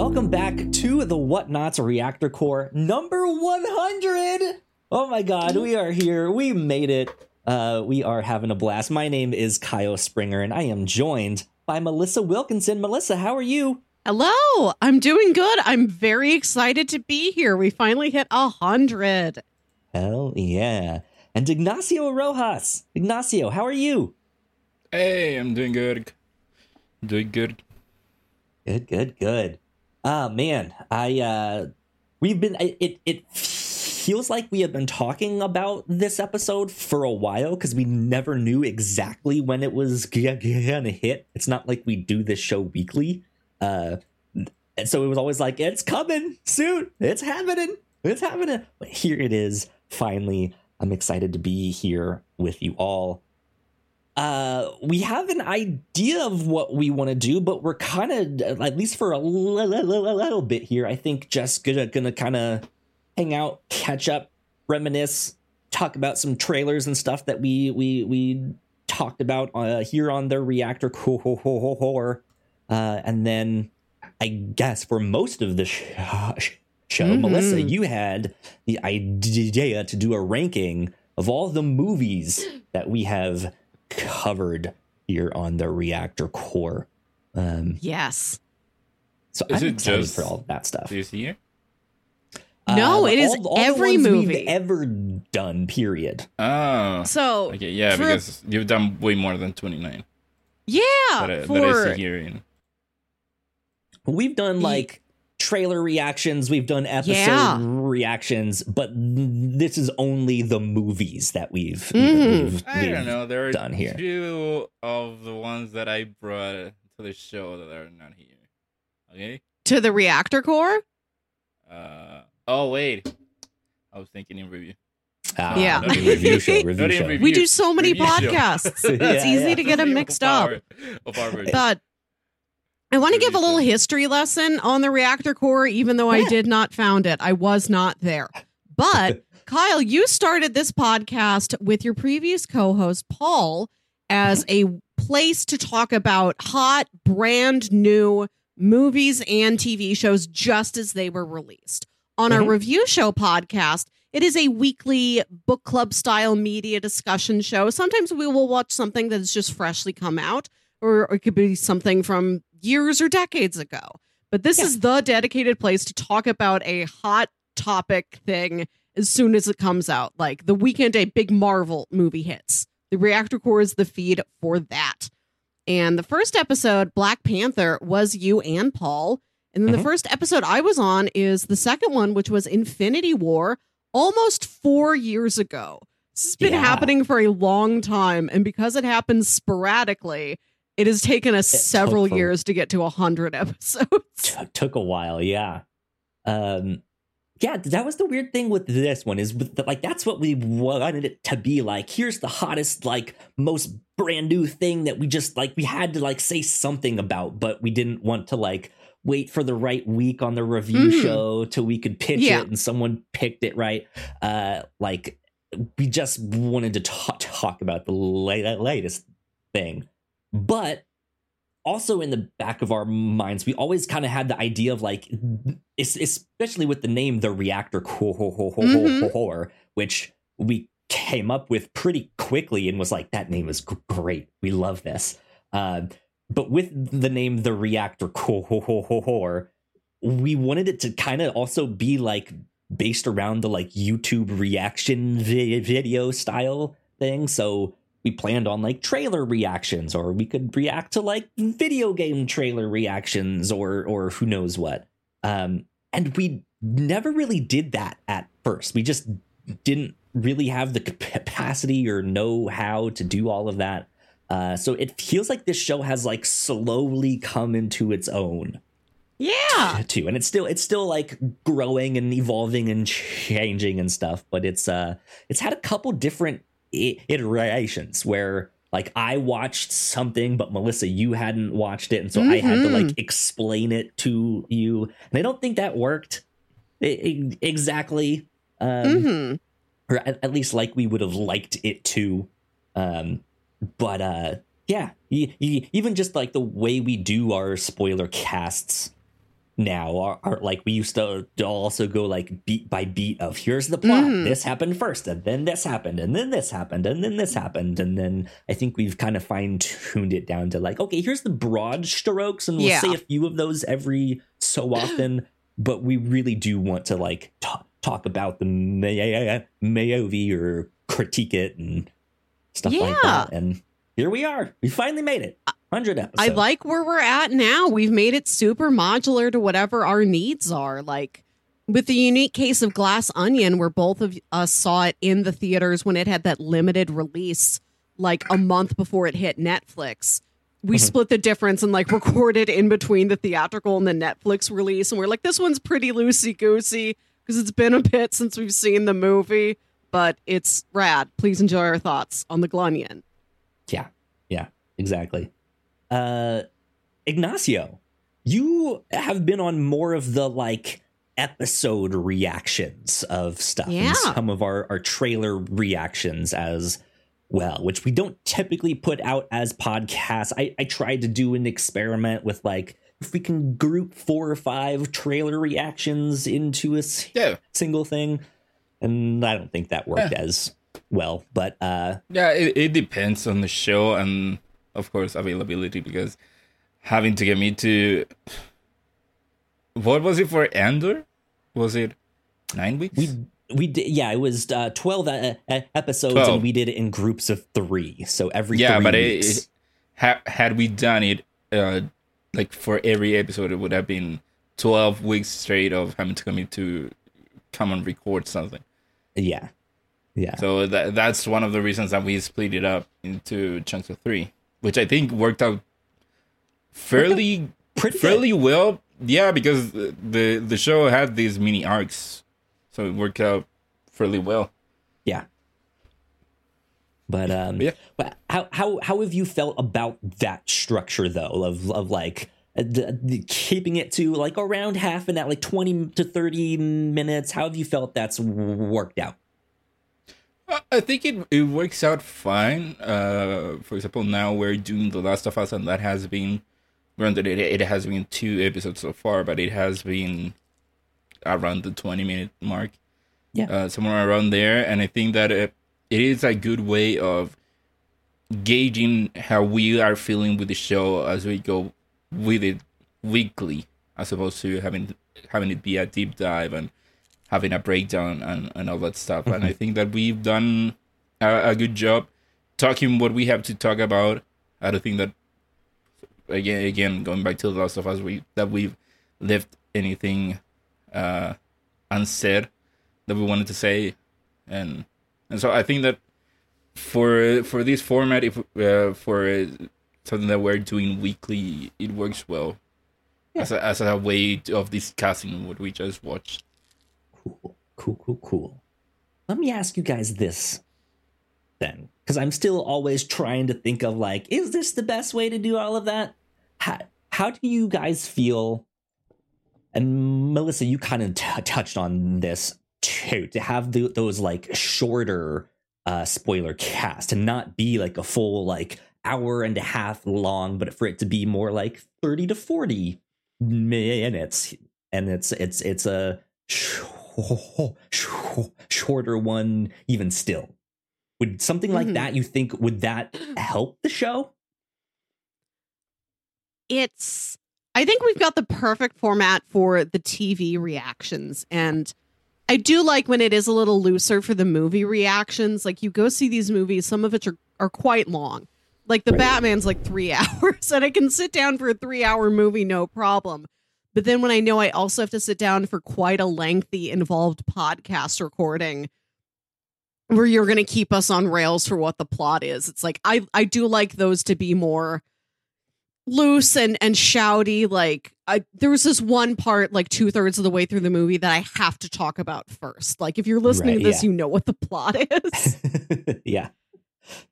Welcome back to the Whatnauts Reactor Corps number 100. Oh my god, we are here. We made it. Uh, we are having a blast. My name is Kyle Springer, and I am joined by Melissa Wilkinson. Melissa, how are you? Hello, I'm doing good. I'm very excited to be here. We finally hit a hundred. Hell yeah. And Ignacio Rojas. Ignacio, how are you? Hey, I'm doing good. Doing good. Good, good, good. Ah, man, I uh we've been it it feels like we have been talking about this episode for a while because we never knew exactly when it was gonna hit. It's not like we do this show weekly. Uh and so it was always like, it's coming soon. It's happening. It's happening. But here it is, finally. I'm excited to be here with you all. Uh, we have an idea of what we want to do, but we're kind of, at least for a little, little bit here, I think just gonna, gonna kind of hang out, catch up, reminisce, talk about some trailers and stuff that we we we talked about uh, here on the Reactor Corps, uh, and then I guess for most of the sh- show, mm-hmm. Melissa, you had the idea to do a ranking of all the movies that we have covered here on the Reactor Corps. Um, yes. So Is I'm it excited just for all that stuff. This year? No, uh, it is all, all every movie ever done. Period. Oh, so okay, yeah, for, because you've done way more than twenty nine. Yeah, that, I, for, that I see here. In. We've done like trailer reactions, we've done episode yeah. reactions, but this is only the movies that we've, mm-hmm. we've, we've I don't know. There are done here. two of the ones that I brought to the show that are not here. Okay, to the reactor corps. Uh oh, wait. I was thinking in review. Ah, yeah, review show, review show. We do so many podcasts. yeah, it's easy yeah. to get them mixed up. But I want to give a little history lesson on the reactor corps, even though yeah. I did not found it. I was not there. But Kyle, you started this podcast with your previous co-host Paul as a place to talk about hot, brand new movies and TV shows just as they were released. On mm-hmm. our review show podcast, it is a weekly book club style media discussion show. Sometimes we will watch something that has just freshly come out, or it could be something from years or decades ago. But this yeah. is the dedicated place to talk about a hot topic thing as soon as it comes out. Like the weekend a big Marvel movie hits. The Reactor Corps is the feed for that. And the first episode, Black Panther, was you and Paul. And then mm-hmm. the first episode I was on is the second one, which was Infinity War, almost four years ago. This has been yeah. happening for a long time. And because it happens sporadically, it has taken us it several years to get to 100 episodes. Took a while, yeah. Um, yeah, that was the weird thing with this one is with the, like that's what we wanted it to be like. Here's the hottest, like most brand new thing that we just like we had to like say something about, but we didn't want to like wait for the right week on the review mm-hmm. show till we could pitch yeah. it and someone picked it right. Uh, like we just wanted to talk, talk about the latest thing. But also in the back of our minds, we always kind of had the idea of like, especially with the name the reactor corps, mm-hmm. which we came up with pretty quickly and was like, that name is great. We love this. Uh, but with the name the reactor corps, we wanted it to kind of also be like based around the like YouTube reaction video style thing. So we planned on like trailer reactions or we could react to like video game trailer reactions or or who knows what. Um and we never really did that at first. We just didn't really have the capacity or know how to do all of that. Uh so it feels like this show has like slowly come into its own. Yeah. Too and it's still it's still like growing and evolving and changing and stuff but it's uh it's had a couple different iterations where like I watched something, but Melissa, you hadn't watched it, and so mm-hmm. I had to like mm-hmm. explain it to you, and I don't think that worked exactly, um, mm-hmm. or at, at, least like we would have liked it to. Um, but uh, yeah, even just like the way we do our spoiler casts now are, are, like we used to, also go like beat by beat of here's the plot mm. this happened first and then this happened and then this happened and then this happened and then i think we've kind of fine-tuned it down to like okay here's the broad strokes and we'll yeah. say a few of those every so often but we really do want to like t- talk about the May- Mayovi or critique it and stuff yeah. like that and here we are we finally made it 100 episodes. I like where we're at now. We've made it super modular to whatever our needs are. Like with the unique case of Glass Onion, where both of us saw it in the theaters when it had that limited release, like a month before it hit Netflix. We mm-hmm. split the difference and like recorded in between the theatrical and the Netflix release. And we're like, this one's pretty loosey goosey because it's been a bit since we've seen the movie, but it's rad. Please enjoy our thoughts on the Glunion. Yeah. Yeah, exactly uh, Ignacio, you have been on more of the like episode reactions of stuff yeah. and some of our, our trailer reactions as well, which we don't typically put out as podcasts. I, I tried to do an experiment with like if we can group four or five trailer reactions into a yeah. single thing. And I don't think that worked yeah. as well. But uh Yeah, it, it depends on the show and of course, availability because having to get me to what was it for Andor? Was it nine weeks? We we did yeah, it was uh, twelve uh, uh episodes, 12. and we did it in groups of three. So every yeah, but it, it, ha- had we done it uh, like for every episode, it would have been twelve weeks straight of having to come to come and record something. Yeah, yeah. So that that's one of the reasons that we split it up into chunks of three which I think worked out fairly pretty fairly good. well. Yeah, because the the show had these mini arcs, so it worked out fairly well. Yeah. But um, yeah. But how how how have you felt about that structure though of of like the, the, keeping it to like around half and that like 20 to 30 minutes how have you felt that's worked out I think it it works out fine. Uh, for example, now we're doing The Last of Us, and that has been granted it it has been two episodes so far, but it has been around the twenty minute mark. Yeah, uh, somewhere around there, and I think that it, it is a good way of gauging how we are feeling with the show as we go with it weekly, as opposed to having having it be a deep dive and having a breakdown and, and all that stuff. Mm-hmm. And I mm-hmm. think that we've done a, a, good job talking what we have to talk about. I don't think that again again going back to the last of us we that we've left anything uh unsaid that we wanted to say and and so I think that for for this format if uh, for something that we're doing weekly it works well yeah. as a, as a way of discussing what we just watched Cool, cool, cool, cool. Let me ask you guys this then, because I'm still always trying to think of like, is this the best way to do all of that? How, how do you guys feel? And Melissa, you kind of t- touched on this too, to have the, those like shorter uh, spoiler cast, to not be like a full like hour and a half long, but for it to be more like 30 to 40 minutes. And it's it's it's a shorter one even still. Would something like mm-hmm. that you think would that help the show? It's i think we've got the perfect format for the tv reactions and i do like when it is a little looser for the movie reactions. Like you go see these movies some of which are, are quite long. Like the right. batman's like three hours and i can sit down for a three hour movie no problem but then when I know I also have to sit down for quite a lengthy, involved podcast recording where you're going to keep us on rails for what the plot is, it's like I I do like those to be more loose and and shouty. Like I, there was this one part, like two thirds of the way through the movie, that I have to talk about first. Like if you're listening right, to this, yeah. you know what the plot is. yeah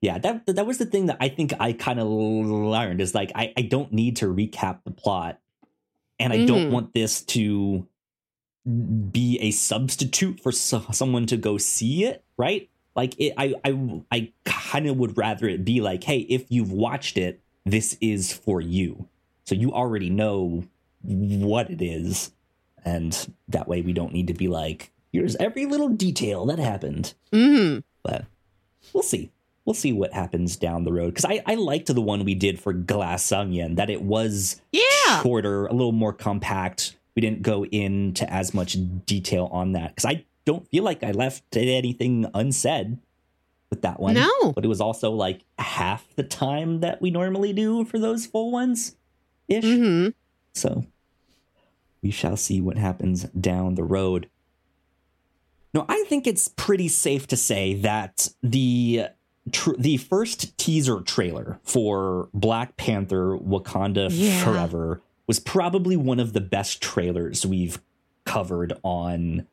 yeah that that was the thing that i think i kind of learned is like I, I don't need to recap the plot and I mm. don't want this to be a substitute for so- someone to go see it, right? Like it, I, I, I kind of would rather it be like, hey, if you've watched it, this is for you. So you already know what it is. And that way we don't need to be like, here's every little detail that happened. Mm-hmm. But we'll see. We'll see what happens down the road. Because I, I liked the one we did for Glass Onion, that it was yeah. shorter, a little more compact. We didn't go into as much detail on that. Because I don't feel like I left anything unsaid with that one. No. But it was also like half the time that we normally do for those full ones ish. Mm-hmm. So we shall see what happens down the road. No, I think it's pretty safe to say that the tr- the first teaser trailer for Black Panther Wakanda yeah. Forever was probably one of the best trailers we've covered on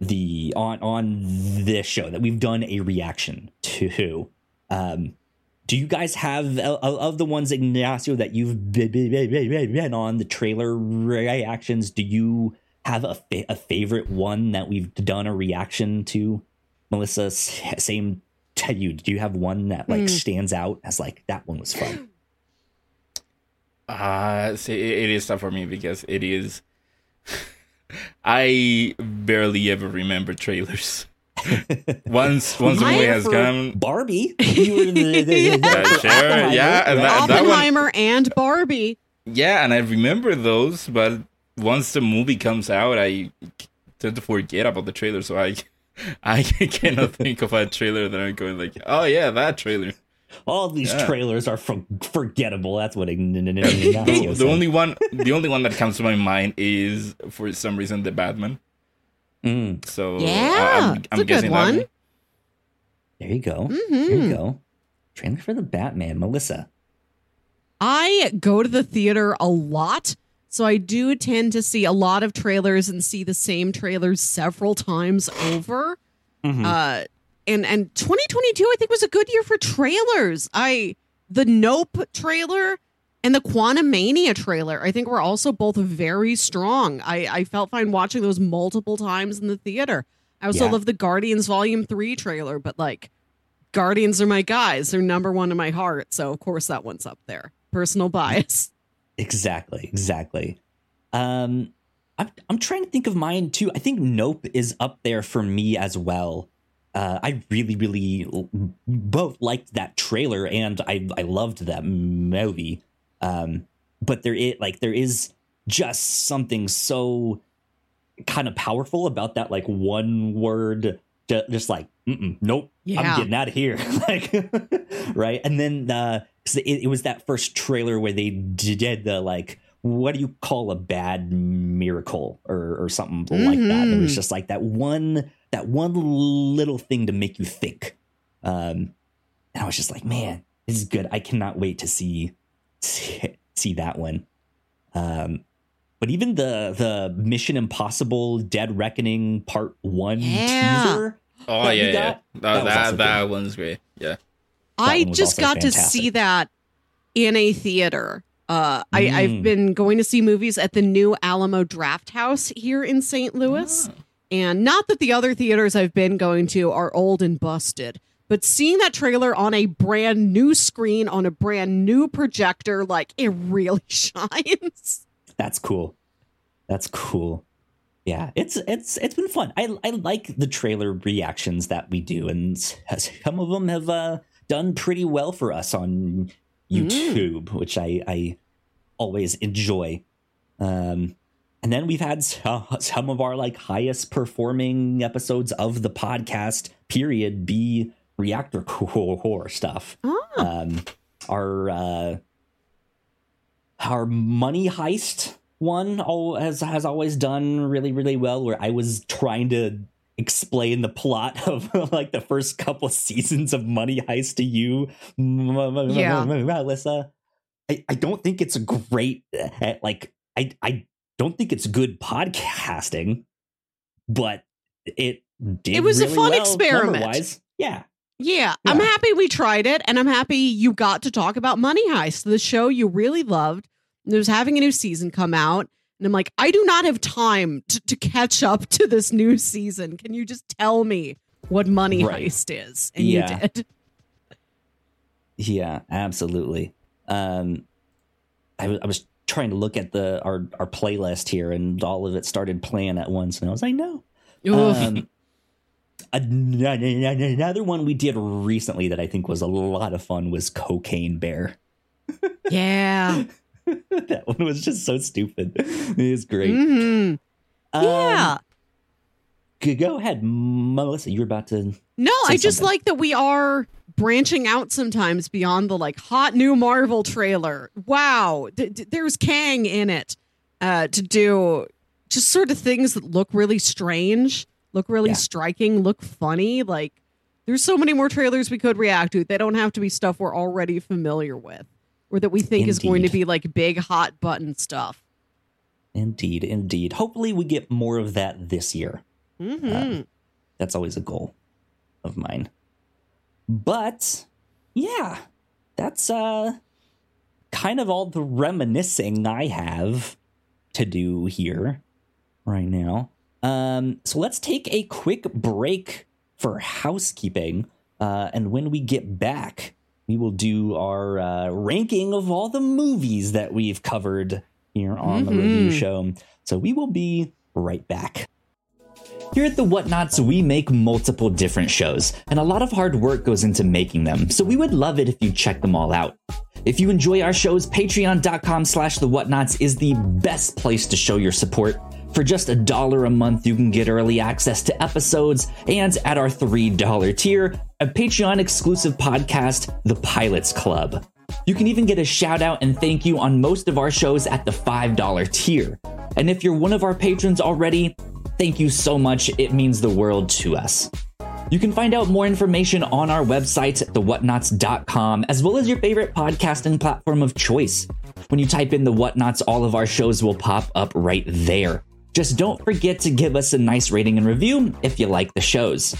the on on this show that we've done a reaction to. Um, do you guys have of the ones Ignacio that you've been on the trailer reactions? Do you have a fa- a favorite one that we've done a reaction to? Melissa, same to you. Do you have one that like mm. stands out as like that one was fun? Uh see, it is tough for me because it is. I barely ever remember trailers. once once the movie has come, Barbie. yeah, sure, yeah, and that, Oppenheimer that one, and Barbie. Yeah, and I remember those, but once the movie comes out, I tend to forget about the trailer. So I I cannot think of a trailer that I'm going like, oh yeah, that trailer. All these yeah. trailers are for- forgettable. That's what. the, the only one, the only one that comes to my mind is for some reason the Batman. Mm. So yeah, I'm, I'm guessing one. That There you go. Mm-hmm. There you go. Trailer for the Batman, Melissa. I go to the theater a lot, so I do tend to see a lot of trailers and see the same trailers several times over. Mm-hmm. Uh, and and 2022 I think was a good year for trailers. I the Nope trailer and the Quantumania trailer, I think were also both very strong. I, I felt fine watching those multiple times in the theater. I also yeah. love the Guardians Volume 3 trailer, but like Guardians are my guys. They're number one in my heart. So of course that one's up there. Personal bias. Exactly, exactly. Um I'm I'm trying to think of mine too. I think Nope is up there for me as well. Uh, I really, really both liked that trailer and I I loved that movie. Um, but there is like there is just something so kind of powerful about that like one word just like nope yeah. i'm getting out of here like right and then uh it, it was that first trailer where they did the like what do you call a bad miracle or or something mm-hmm. like that it was mm-hmm. just like that one that one little thing to make you think um and i was just like man this is good i cannot wait to see see, that one. Um, but even the the Mission Impossible Dead Reckoning Part One yeah. teaser. Oh yeah, got, yeah. That that, that, that one's great. Yeah. I just got fantastic. to see that in a theater. Uh, mm. I, I've been going to see movies at the new Alamo Drafthouse here in St. Louis. Oh. And not that the other theaters I've been going to are old and busted, but seeing that trailer on a brand new screen on a brand new projector, like it really shines. That's cool. That's cool. Yeah, it's it's it's been fun. I I like the trailer reactions that we do, and some of them have uh, done pretty well for us on YouTube, mm. which I I always enjoy. Um, and then we've had some, some of our like highest performing episodes of the podcast period be reactor corps stuff. Oh. Um, our uh, our money heist one all has has always done really really well. Where I was trying to explain the plot of like the first couple seasons of Money Heist to you, yeah. Melissa. I, I don't think it's a great eh, like I I don't think it's good podcasting, but it did it was really a fun well experiment. Yeah, yeah, yeah, I'm happy we tried it, and I'm happy you got to talk about Money Heist, the show you really loved. There's having a new season come out, and I'm like, I do not have time to, to catch up to this new season. Can you just tell me what Money right. Heist is? And yeah. you did. Yeah, absolutely. Um, I, I was trying to look at the our our playlist here, and all of it started playing at once, and I was like, no. Um, another one we did recently that I think was a lot of fun was Cocaine Bear. Yeah. that one was just so stupid. It was great. Mm-hmm. Um, yeah. Go ahead, Melissa. You're about to. No, I just something. like that we are branching out sometimes beyond the like hot new Marvel trailer. Wow, d- d- there's Kang in it uh, to do just sort of things that look really strange, look really yeah. striking, look funny. Like there's so many more trailers we could react to. They don't have to be stuff we're already familiar with or that we think indeed. is going to be like big hot button stuff. Indeed, indeed. Hopefully, we get more of that this year. Mm-hmm. Uh, that's always a goal of mine. But yeah, that's uh kind of all the reminiscing I have to do here right now. Um, so let's take a quick break for housekeeping. Uh, and when we get back, we will do our uh, ranking of all the movies that we've covered here on mm-hmm. the review show. So we will be right back. Here at the Whatnauts, we make multiple different shows, and a lot of hard work goes into making them, so we would love it if you check them all out. If you enjoy our shows, patreon.com slash the whatnauts is the best place to show your support. For just a dollar a month, you can get early access to episodes, and at our $3 tier, a Patreon exclusive podcast, The Pilots Club. You can even get a shout out and thank you on most of our shows at the $5 tier. And if you're one of our patrons already, thank you so much. It means the world to us. You can find out more information on our website, thewhatnauts.com, as well as your favorite podcasting platform of choice. When you type in the whatnauts, all of our shows will pop up right there. Just don't forget to give us a nice rating and review if you like the shows.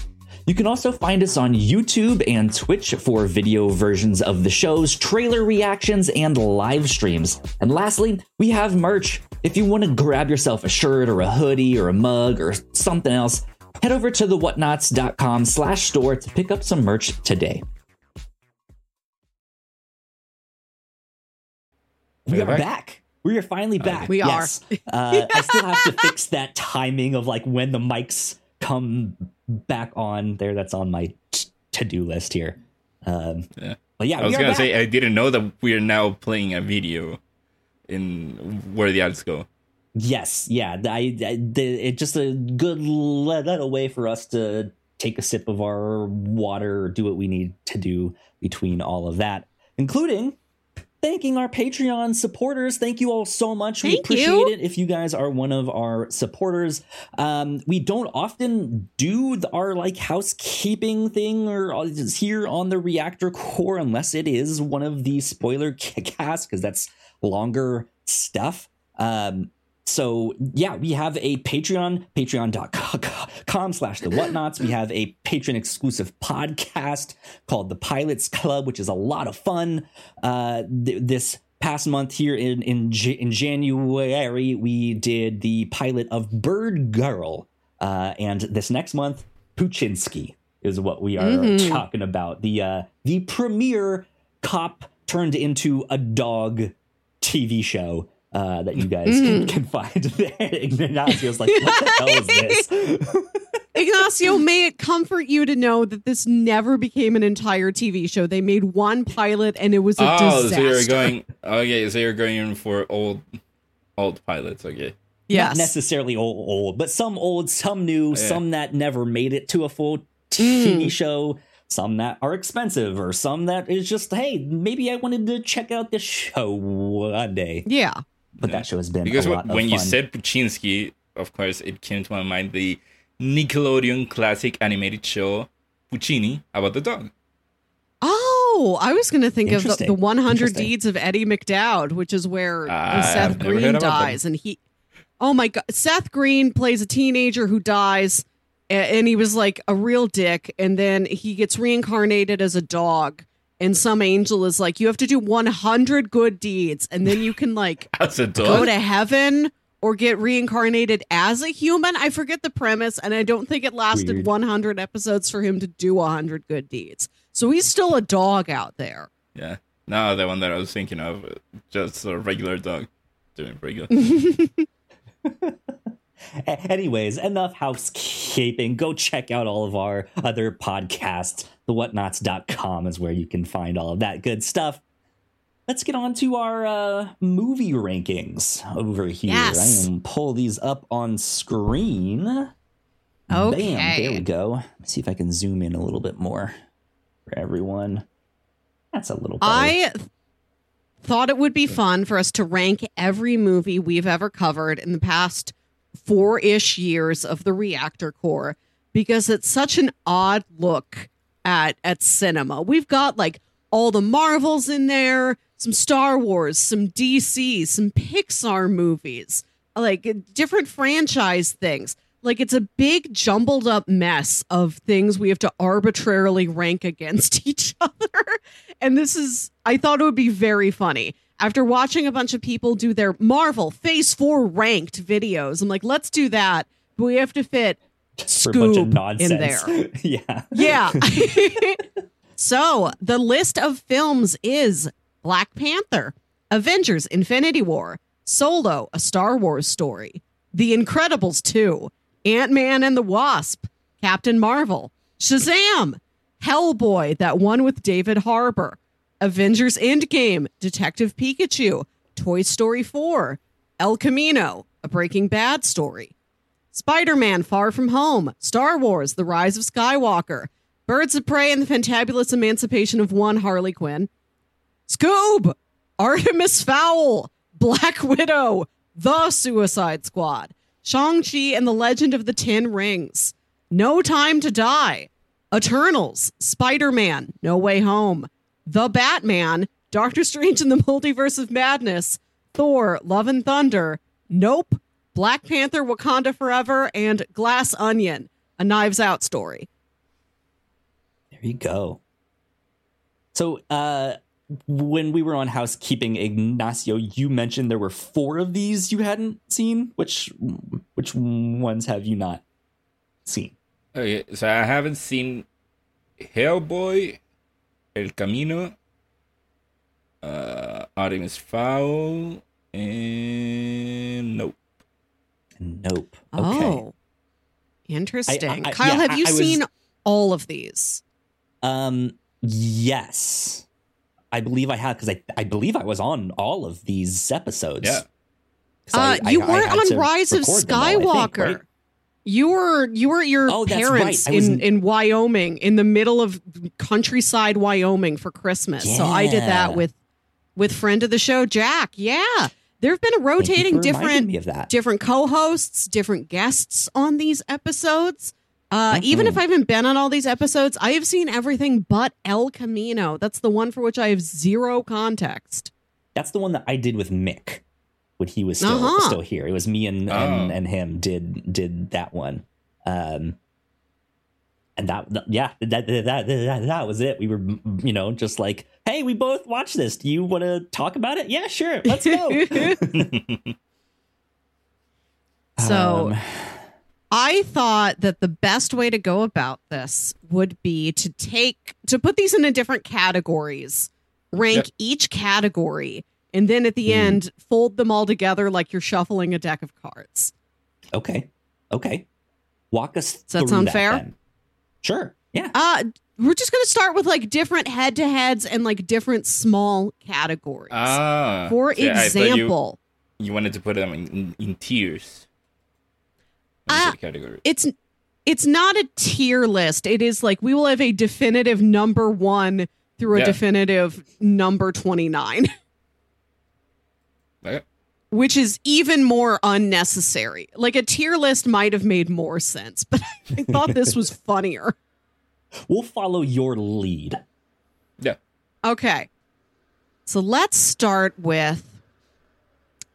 You can also find us on YouTube and Twitch for video versions of the shows, trailer reactions, and live streams. And lastly, we have merch. If you want to grab yourself a shirt or a hoodie or a mug or something else, head over to thewhatnauts.com slash store to pick up some merch today. We are back. We are finally back. We yes. are. uh, I still have to fix that timing of like when the mics come back on there. That's on my to do list here. Um, yeah. But yeah, I was gonna back. say I didn't know that we are now playing a video in where the ads go. Yes, yeah, I, I it's just a good little way for us to take a sip of our water, do what we need to do between all of that, including thanking our Patreon supporters. Thank you all so much. Thank we appreciate you. it if you guys are one of our supporters. Um, we don't often do our like housekeeping thing or here on the reactor corps unless it is one of the spoiler casts because that's longer stuff. Um, so yeah, we have a Patreon, patreon.com slash the whatnauts We have a patron exclusive podcast called the Pilots Club, which is a lot of fun. Uh, th- this past month here in, in, in January, we did the pilot of Bird Girl. Uh, and this next month, Poochinski is what we are mm-hmm. talking about. The, uh, the premiere cop turned into a dog TV show uh, that you guys mm. can, can, find there. Ignacio's like, what the hell is this? Ignacio, may it comfort you to know that this never became an entire TV show. They made one pilot and it was a oh, disaster. so you're going okay, so you're going in for old old pilots, okay. Yes. Not necessarily old, old, but some old, some new, yeah. some that never made it to a full TV mm. show, some that are expensive, or some that is just, hey, maybe I wanted to check out this show one day. Yeah but yeah. that show has been because when you said Poochinski, of course, it came to my mind the Nickelodeon classic animated show Poochini about the dog. Oh, I was going to think of the, the 100 Deeds of Eddie McDowd, which is where uh, Seth Green dies, and he. Oh my God, Seth Green plays a teenager who dies, and he was like a real dick, and then he gets reincarnated as a dog and some angel is like, you have to do 100 good deeds, and then you can like go to heaven or get reincarnated as a human. I forget the premise, and I don't think it lasted Weird. 100 episodes for him to do 100 good deeds. So he's still a dog out there. Yeah. No, the one that I was thinking of, just a regular dog doing pretty good. Anyways, enough housekeeping. Go check out all of our other podcasts. TheWhatNauts.com is where you can find all of that good stuff. Let's get on to our uh, movie rankings over here. Yes. I am pull these up on screen. Okay. Bam, there we go. Let's see if I can zoom in a little bit more for everyone. That's a little better. I thought it would be fun for us to rank every movie we've ever covered in the past four ish years of the reactor corps because it's such an odd look at at cinema. We've got like all the Marvels in there, some Star Wars, some DC, some Pixar movies, like different franchise things. Like it's a big jumbled up mess of things we have to arbitrarily rank against each other. And this is I thought it would be very funny. After watching a bunch of people do their Marvel Phase 4 ranked videos, I'm like, let's do that. But we have to fit Scoob in there. yeah. Yeah. so the list of films is Black Panther, Avengers Infinity War, Solo, a Star Wars story, The Incredibles 2, Ant Man and the Wasp, Captain Marvel, Shazam, Hellboy, that one with David Harbour, Avengers Endgame, Detective Pikachu, Toy Story 4, El Camino, a Breaking Bad story, Spider Man Far From Home, Star Wars The Rise of Skywalker, Birds of Prey and the Fantabulous Emancipation of One Harley Quinn, Scoob, Artemis Fowl, Black Widow, The Suicide Squad, Shang-Chi and the Legend of the Ten Rings, No Time to Die, Eternals, Spider Man, No Way Home, The Batman, Doctor Strange in the Multiverse of Madness, Thor, Love and Thunder, Nope, Black Panther, Wakanda Forever, and Glass Onion, a Knives Out story. There you go. So, uh, when we were on housekeeping ignacio you mentioned there were four of these you hadn't seen which which ones have you not seen okay so i haven't seen hellboy el camino uh artemis fowl and nope nope okay oh, interesting I, I, kyle yeah, have you I, seen was, all of these um yes I believe I have because I, I believe I was on all of these episodes. Yeah. Uh, I, you I, weren't on Rise of Skywalker. All, think, right? You were you were at your oh, parents right. in, in, in Wyoming in the middle of countryside Wyoming for Christmas. Yeah. So I did that with with friend of the show Jack. Yeah. There have been a rotating different different co-hosts, different guests on these episodes. Uh, even if I haven't been on all these episodes, I have seen everything but El Camino. That's the one for which I have zero context. That's the one that I did with Mick when he was still uh-huh. still here. It was me and, oh. and, and him did did that one. Um, and that, yeah, that, that that, that that was it. We were, you know, just like, hey, we both watched this. Do you want to talk about it? Yeah, sure. Let's go. so. Um, I thought that the best way to go about this would be to take to put these into different categories, rank yep. each category, and then at the mm. end fold them all together like you're shuffling a deck of cards. Okay. Okay. Walk us. Does that sound that, fair? Then. Sure. Yeah. Uh we're just gonna start with like different head to heads and like different small categories. Ah. For example, you, you, wanted to put them in, in, in tiers uh, category. It's it's not a tier list. It is like we will have a definitive number one through a yeah. definitive number twenty nine. Okay. Which is even more unnecessary. Like a tier list might have made more sense, but I thought this was funnier. We'll follow your lead. Yeah. Okay. So let's start with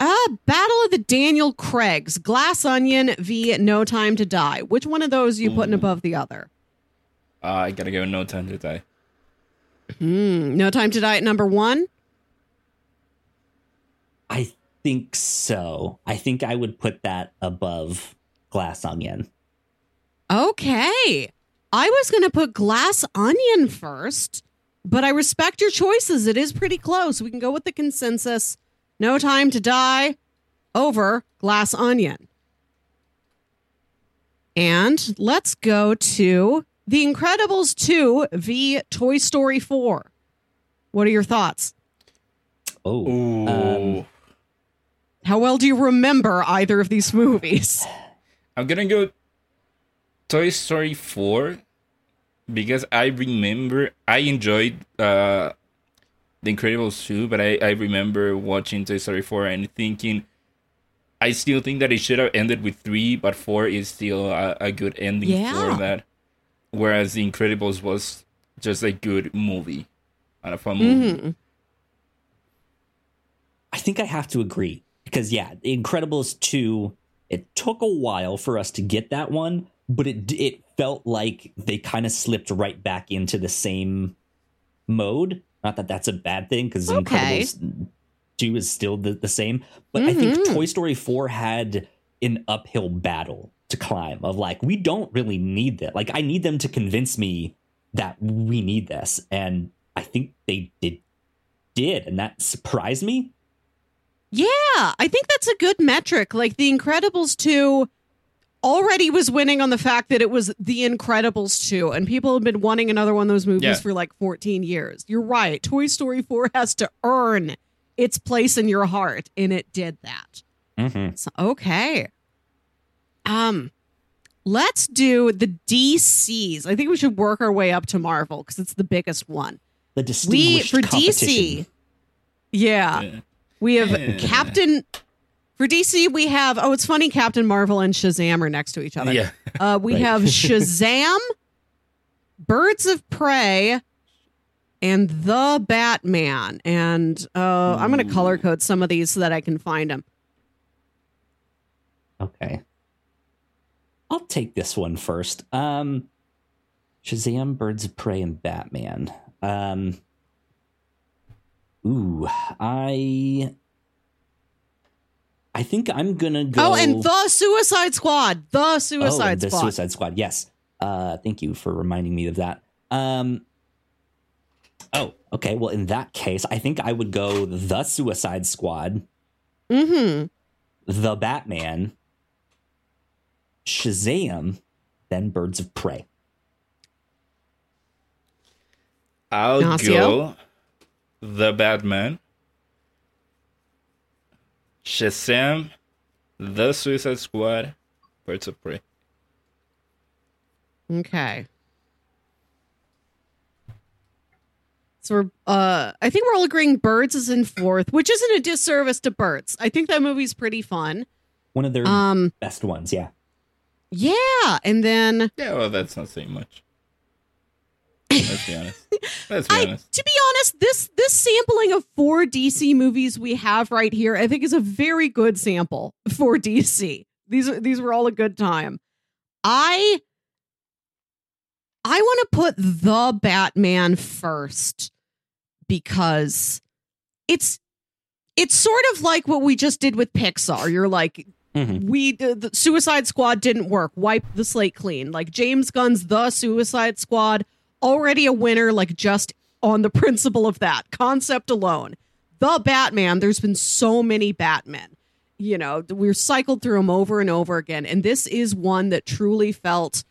Ah, Battle of the Daniel Craigs, Glass Onion v No Time to Die. Which one of those are you putting above the other? Uh, I gotta go No Time to Die. Hmm. No Time to Die at number one? I think so. I think I would put that above Glass Onion. Okay. I was going to put Glass Onion first but I respect your choices. It is pretty close. We can go with the consensus. No Time to Die over Glass Onion. And let's go to The Incredibles 2 v Toy Story 4. What are your thoughts? Oh. Um, how well do you remember either of these movies? I'm going to go Toy Story 4 because I remember I enjoyed uh, The Incredibles 2, but I, I remember watching Toy Story 4 and thinking I still think that it should have ended with 3, but 4 is still a, a good ending yeah. for that. Whereas The Incredibles was just a good movie and a fun movie. Mm-hmm. I think I have to agree because yeah, Incredibles 2 it took a while for us to get that one, but it it felt like they kind of slipped right back into the same mode. Not that that's a bad thing because okay. Incredibles 2 is still the, the same, but mm-hmm. I think mm-hmm. Toy Story 4 had an uphill battle to climb of like we don't really need that. Like I need them to convince me that we need this and I think they did did and that surprised me. Yeah, I think that's a good metric. Like The Incredibles 2 already was winning on the fact that it was The Incredibles 2, and people have been wanting another one of those movies yeah. for like 14 years. You're right. Toy Story 4 has to earn its place in your heart, and it did that. Mm-hmm. So, okay. Um, let's do the DCs. I think we should work our way up to Marvel because it's the biggest one. The distinguished we, for DC. Yeah. yeah. We have yeah. Captain for DC, we have oh, it's funny. Captain Marvel and Shazam are next to each other. Yeah, uh, we right. have Shazam, Birds of Prey, and the Batman. And uh, I'm going to color code some of these so that I can find them. Okay, I'll take this one first. Um, Shazam, Birds of Prey, and Batman. Um, ooh, I I think I'm gonna go. Oh, and the Suicide Squad, the Suicide oh, the Squad, Suicide Squad. Yes. Uh, thank you for reminding me of that. Um. Oh, okay. Well, in that case, I think I would go the Suicide Squad. Mm hmm. The Batman. Shazam, then Birds of Prey. I'll Nasio? go the Batman. Shazam, The Suicide Squad, Birds of Prey. Okay. So we're, uh, I think we're all agreeing Birds is in fourth, which isn't a disservice to Birds. I think that movie's pretty fun. One of their um, best ones, yeah. Yeah, and then yeah, well, that's not saying much. Let's be honest. Let's be I, honest. To be honest, this this sampling of four DC movies we have right here, I think is a very good sample for DC. These are these were all a good time. I I want to put the Batman first because it's it's sort of like what we just did with Pixar. You're like Mm-hmm. We the Suicide Squad didn't work. Wipe the slate clean. Like James Gunn's The Suicide Squad already a winner, like just on the principle of that concept alone. The Batman, there's been so many Batmen. You know, we're cycled through them over and over again. And this is one that truly felt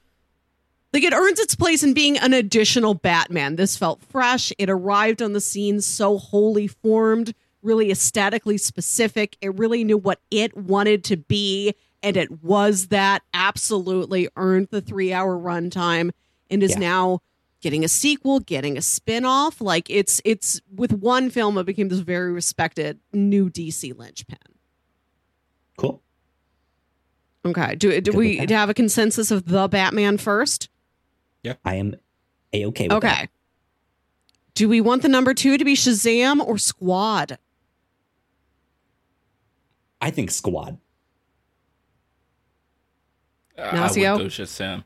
like it earns its place in being an additional Batman. This felt fresh. It arrived on the scene so wholly formed, really aesthetically specific. It really knew what it wanted to be. And it was that absolutely earned the three hour runtime and is yeah. now getting a sequel, getting a spin-off. Like it's it's with one film it became this very respected new DC linchpin. Cool. Okay. Do do we have a consensus of the Batman first? Yeah. I am a okay with that. Okay. That. Do we want the number two to be Shazam or Squad? I think Squad. Uh, I would go Shazam.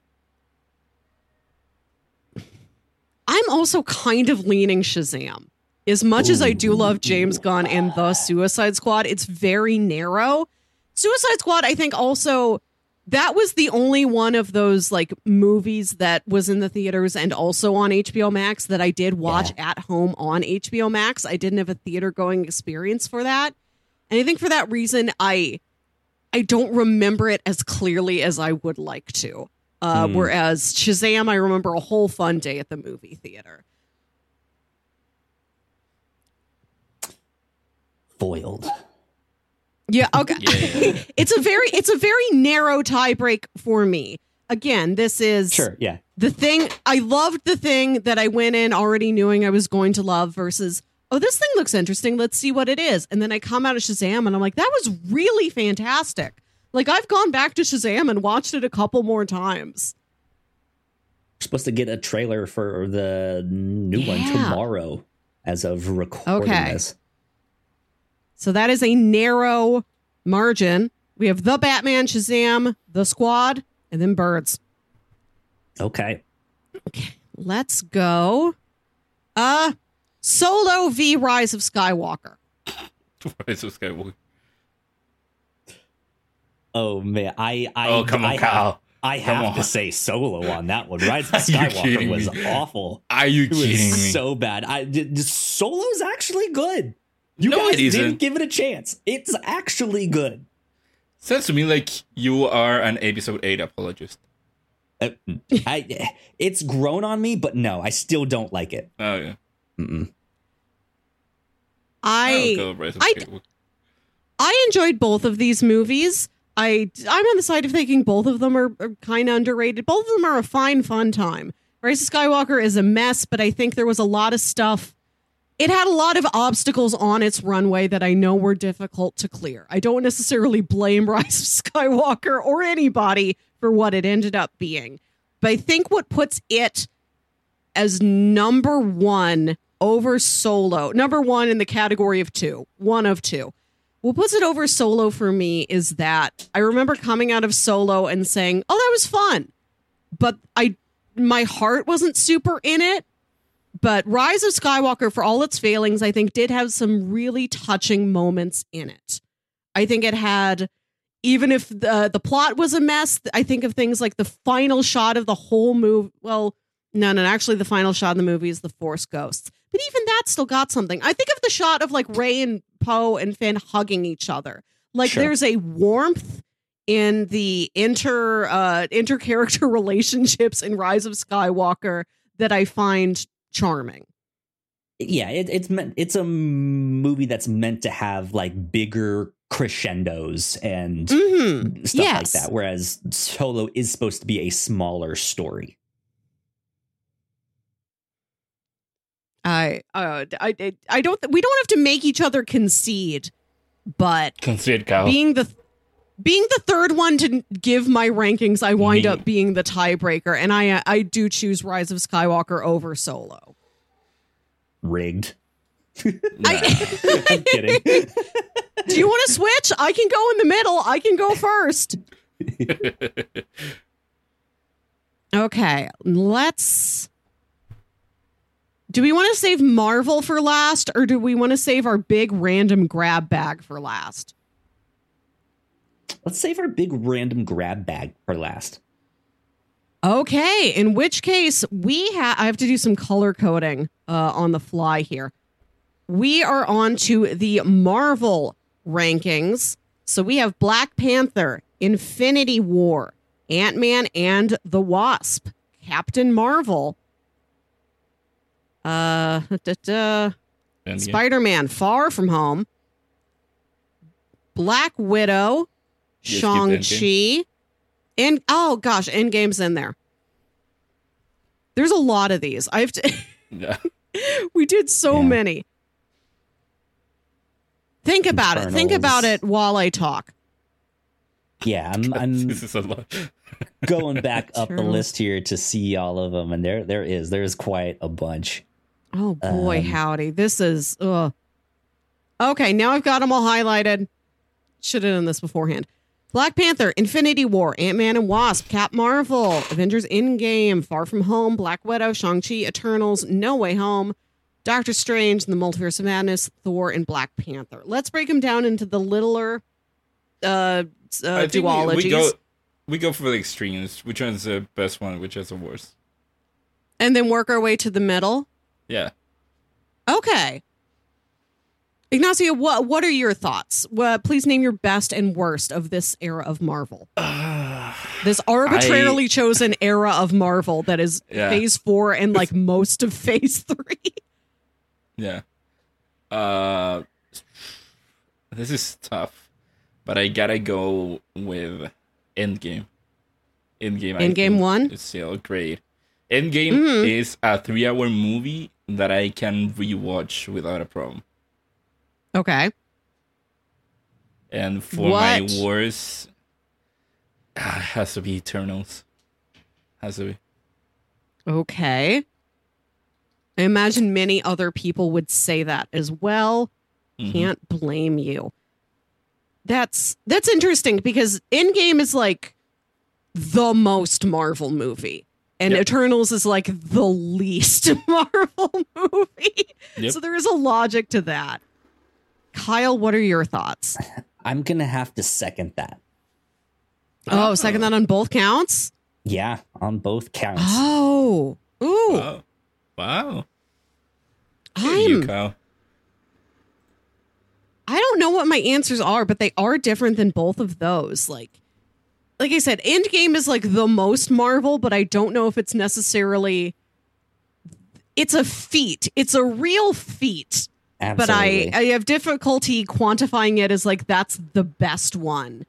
I'm also kind of leaning Shazam. As much Ooh. as I do oh. love James Gunn and the Suicide Squad, it's very narrow. Suicide Squad, I think, also that was the only one of those like movies that was in the theaters and also on HBO Max that I did watch yeah. at home on HBO Max. I didn't have a theater going experience for that. And I think for that reason I I don't remember it as clearly as I would like to. Uh, mm. Whereas Shazam, I remember a whole fun day at the movie theater. Foiled. Yeah, okay. Yeah. it's a very it's a very narrow tiebreak for me. Again, this is Sure, yeah. The thing I loved the thing that I went in already knowing I was going to love versus oh this thing looks interesting, let's see what it is. And then I come out of Shazam and I'm like that was really fantastic. Like I've gone back to Shazam and watched it a couple more times. We're supposed to get a trailer for the new yeah. one tomorrow as of recording okay. this. So that is a narrow margin. We have the Batman, Shazam, the Squad, and then Birds. Okay. Okay. Let's go. Uh Solo v Rise of Skywalker. Rise of Skywalker. Oh man, I I oh come on, I Kyle. Have, I have to say Solo on that one. Rise of Skywalker was me? awful. Are you it kidding me? So bad. I Solo's actually good. You no, guys didn't give it a chance. It's actually good. Sounds to me like you are an episode eight apologist. Uh, I, it's grown on me, but no, I still don't like it. Oh yeah. Mm-mm. I I, I enjoyed both of these movies. I I'm on the side of thinking both of them are, are kind of underrated. Both of them are a fine, fun time. Rise of Skywalker is a mess, but I think there was a lot of stuff it had a lot of obstacles on its runway that I know were difficult to clear. I don't necessarily blame Rise of Skywalker or anybody for what it ended up being. But I think what puts it as number one over Solo, number one in the category of two, one of two. What puts it over Solo for me is that I remember coming out of Solo and saying, "Oh, that was fun," but I my heart wasn't super in it but Rise of Skywalker, for all its failings, I think did have some really touching moments in it. I think it had, even if the the plot was a mess, I think of things like the final shot of the whole movie. Well, no, no, actually, the final shot of the movie is the Force Ghosts, but even that still got something. I think of the shot of like Rey and Poe and Finn hugging each other. Like sure. there's a warmth in the inter uh inter character relationships in Rise of Skywalker that I find charming. Yeah, it, it's meant it's a movie that's meant to have like bigger crescendos and mm-hmm. stuff yes. like that. Whereas Solo is supposed to be a smaller story. I, uh, I, I don't. We don't have to make each other concede, but concede, Kyle. Being the being the third one to give my rankings, I wind Me. up being the tiebreaker, and I I do choose Rise of Skywalker over Solo. Rigged. I, am kidding. do you want to switch? I can go in the middle. I can go first. okay, let's. Do we want to save Marvel for last, or do we want to save our big random grab bag for last? Let's save our big random grab bag for last. Okay, in which case we have I have to do some color coding uh, on the fly here. We are on to the Marvel rankings. So we have Black Panther, Infinity War, Ant-Man and the Wasp, Captain Marvel, uh, Spider-Man Far From Home, Black Widow, Shang-Chi. And oh gosh, Endgame's in there. There's a lot of these. I have to yeah. We did so yeah. many. Think about Eternals. it. Think about it while I talk. Yeah, I'm, I'm going back up the list here to see all of them, and there there is there's quite a bunch. Oh boy, um, howdy! This is ugh. okay. Now I've got them all highlighted. Should have done this beforehand. Black Panther, Infinity War, Ant Man and Wasp, Cap Marvel, Avengers Endgame, Far From Home, Black Widow, Shang-Chi, Eternals, No Way Home, Doctor Strange, and The Multiverse of Madness, Thor, and Black Panther. Let's break them down into the littler uh, uh duologies. We, we, go, we go for the extremes. Which one's the best one? Which is the worst? And then work our way to the middle. Yeah. Okay. Ignacio, what what are your thoughts? Well, please name your best and worst of this era of Marvel. Uh, this arbitrarily I, chosen era of Marvel that is yeah. Phase Four and like most of Phase Three. Yeah. Uh, this is tough, but I gotta go with Endgame. Endgame. Endgame one. It's still great. Endgame mm-hmm. is a three-hour movie that I can rewatch without a problem. Okay. And for what? my worst, uh, has to be Eternals. Has to be. Okay. I imagine many other people would say that as well. Mm-hmm. Can't blame you. That's that's interesting because Endgame is like the most Marvel movie. And yep. Eternals is like the least Marvel movie. Yep. So there is a logic to that. Kyle, what are your thoughts? I'm gonna have to second that. Oh, second that on both counts? Yeah, on both counts. Oh. Ooh. Wow. wow. I'm you, Kyle. I don't know what my answers are, but they are different than both of those. Like like I said, Endgame is like the most Marvel, but I don't know if it's necessarily it's a feat. It's a real feat Absolutely. But I, I have difficulty quantifying it as like that's the best one.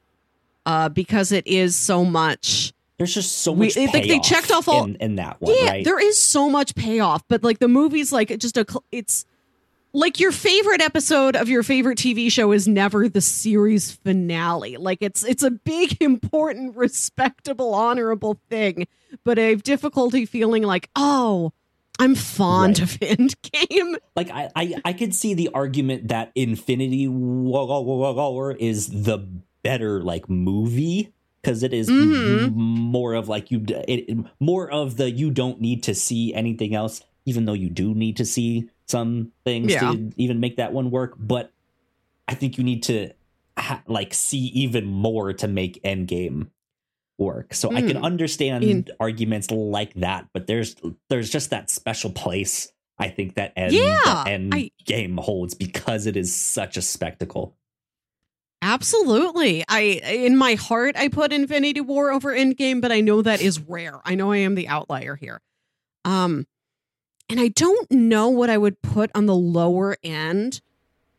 Uh, because it is so much. There's just so much. We, like they checked off all in, in that one. Yeah, right? there is so much payoff, but like the movie's like just a. It's like your favorite episode of your favorite TV show is never the series finale. Like it's it's a big, important, respectable, honorable thing. But I have difficulty feeling like, oh, I'm fond right. of Endgame. Like I, I, I could see the argument that Infinity War is the better like movie because it is mm-hmm. more of like you, it, more of the you don't need to see anything else, even though you do need to see some things yeah. to even make that one work. But I think you need to ha- like see even more to make Endgame work. So mm. I can hmm. understand In- arguments like that, but there's there's just that special place I think that end, yeah, end I, game holds because it is such a spectacle. Absolutely. I in my heart I put Infinity War over Endgame, but I know that is rare. I know I am the outlier here. Um and I don't know what I would put on the lower end.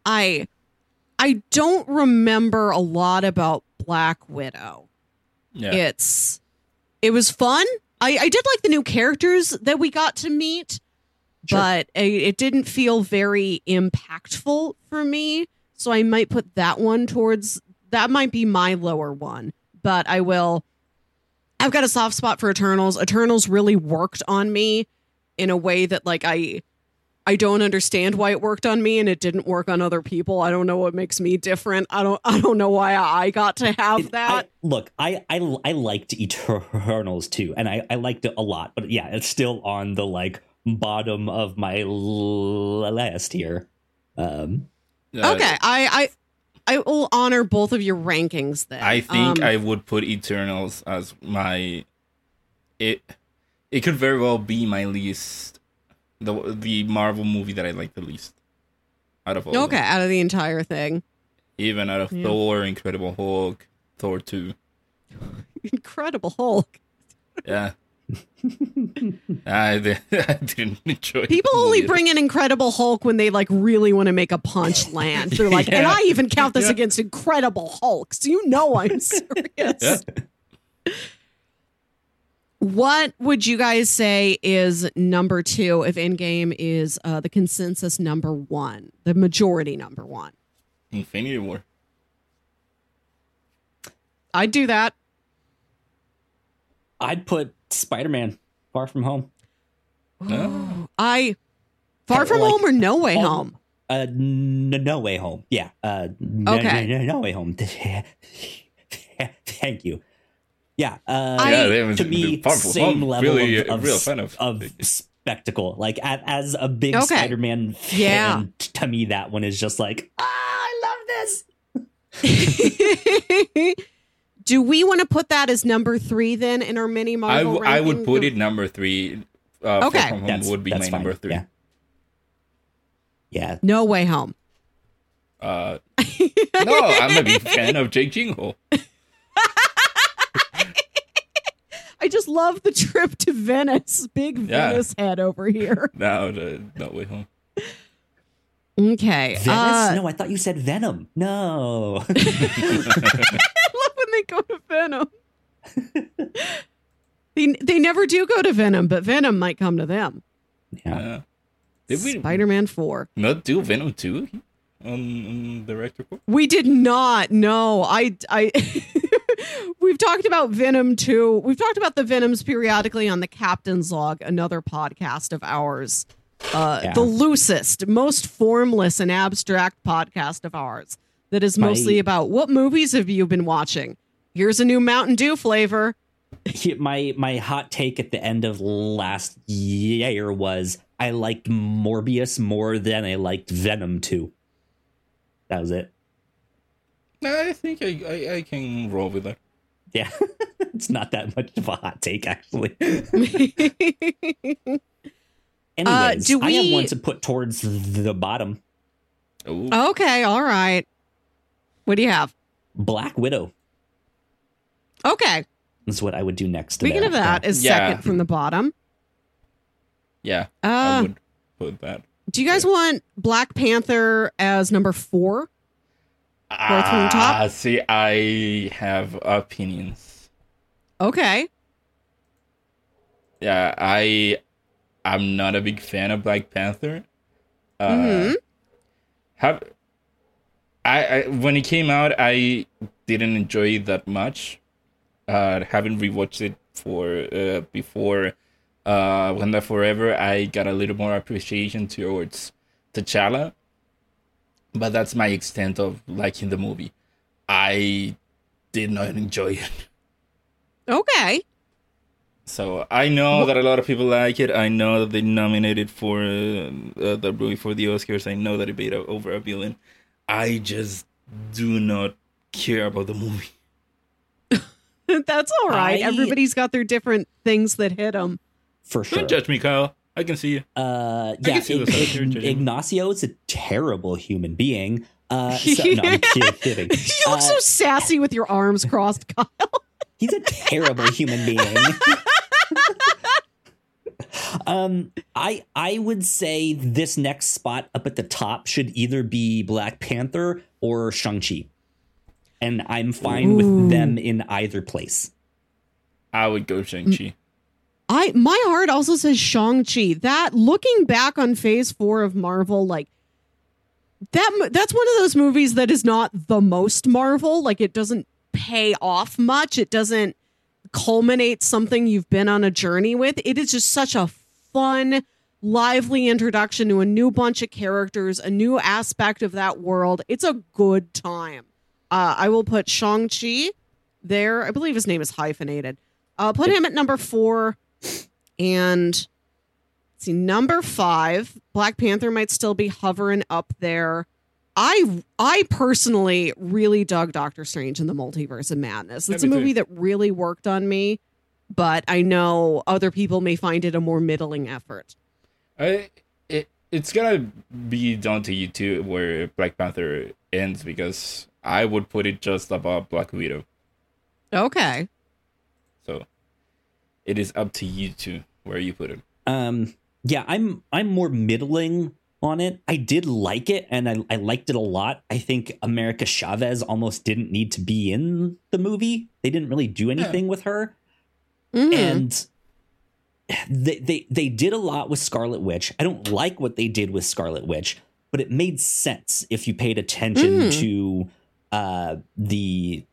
I I don't remember a lot about Black Widow. Yeah. It's it was fun. I, I did like the new characters that we got to meet, sure. but it, it didn't feel very impactful for me. So I might put that one towards that might be my lower one, but I will. I've got a soft spot for Eternals. Eternals really worked on me in a way that like I I don't understand why it worked on me and it didn't work on other people. I don't know what makes me different. I don't I don't know why I got to have that. I, look, I, I I liked Eternals too, and I, I liked it a lot, but yeah, it's still on the like bottom of my list here. Um uh, Okay, I I I will honor both of your rankings then. I think um, I would put Eternals as my it it could very well be my least the the Marvel movie that I like the least out of all. Okay, out of the entire thing. Even out of yeah. Thor, Incredible Hulk, Thor two. Incredible Hulk. Yeah. I, I, didn't enjoy. It. People only bring in Incredible Hulk when they like really want to make a punch land. They're like, yeah. and I even count this yeah. against Incredible Hulk, so you know I'm serious. What would you guys say is number two if Endgame is uh, the consensus number one, the majority number one? Infinity War. I'd do that. I'd put Spider Man Far From Home. Oh. I Far From like, Home or No Way home, home? Uh, no Way Home. Yeah. Uh, okay. no, no Way Home. Thank you. Yeah, uh, yeah to me, same level really, of, of, real fan of, of spectacle. Like as a big okay. Spider-Man fan, yeah. to me that one is just like, ah, I love this. do do we want to put that as number three then in our mini Marvel? I, w- I would put it number three. Uh, okay, Far From Home would be my fine. number three. Yeah. yeah. No Way Home. Uh, no, I'm a big fan of Jake Gyllenhaal. I just love the trip to Venice. Big yeah. Venice head over here. No, no, no way home. Okay. Venice? Uh, no, I thought you said Venom. No. I love when they go to Venom. they, they never do go to Venom, but Venom might come to them. Yeah. Did we Spider Man 4. Not do Venom 2 on, on the director We did not. No. I. I We've talked about Venom 2. We've talked about the Venoms periodically on the Captain's Log, another podcast of ours. Uh, yeah. The loosest, most formless and abstract podcast of ours that is mostly my, about what movies have you been watching? Here's a new Mountain Dew flavor. My my hot take at the end of last year was I liked Morbius more than I liked Venom 2. That was it. I think I, I, I can roll with that. Yeah, it's not that much of a hot take, actually. Anyways, uh, do we... I have one to put towards the bottom. Ooh. Okay, all right. What do you have? Black Widow. Okay. That's what I would do next. Speaking there. of that, is yeah. second from the bottom. Yeah, uh, I would put that. Do you guys yeah. want Black Panther as number four? Fourth from top. Ah, see, I have opinions. Okay. Yeah, I I'm not a big fan of Black Panther. Uh, mm-hmm. Have I, I, when it came out, I didn't enjoy it that much. Uh, haven't rewatched it for uh, before uh, Wakanda Forever. I got a little more appreciation towards T'Challa, but that's my extent of liking the movie. I did not enjoy it. Okay. So I know that a lot of people like it. I know that they nominated for uh, uh, the movie for the Oscars. I know that it made over a billion. I just do not care about the movie. That's all right. I, Everybody's got their different things that hit them. For sure. Don't judge me, Kyle. I can see you. Uh, yeah, Ig- Ignacio is a terrible human being. Uh, so, no, I'm kidding. you look uh, so sassy with your arms crossed, Kyle. He's a terrible human being. um, I I would say this next spot up at the top should either be Black Panther or Shang Chi, and I'm fine Ooh. with them in either place. I would go Shang Chi. I my heart also says Shang Chi. That looking back on Phase Four of Marvel, like that that's one of those movies that is not the most Marvel. Like it doesn't pay off much. It doesn't culminate something you've been on a journey with. It is just such a fun, lively introduction to a new bunch of characters, a new aspect of that world. It's a good time. Uh, I will put Shang-Chi there. I believe his name is hyphenated. I'll put him at number four. And see, number five, Black Panther might still be hovering up there. I I personally really dug Doctor Strange in the Multiverse of Madness. It's a movie that really worked on me, but I know other people may find it a more middling effort. I it it's gonna be down to you too where Black Panther ends because I would put it just above Black Widow. Okay. So it is up to you to where you put it. Um yeah, I'm I'm more middling on it. I did like it and I, I liked it a lot. I think America Chavez almost didn't need to be in the movie. They didn't really do anything yeah. with her. Mm-hmm. And they, they they did a lot with Scarlet Witch. I don't like what they did with Scarlet Witch, but it made sense if you paid attention mm. to uh, the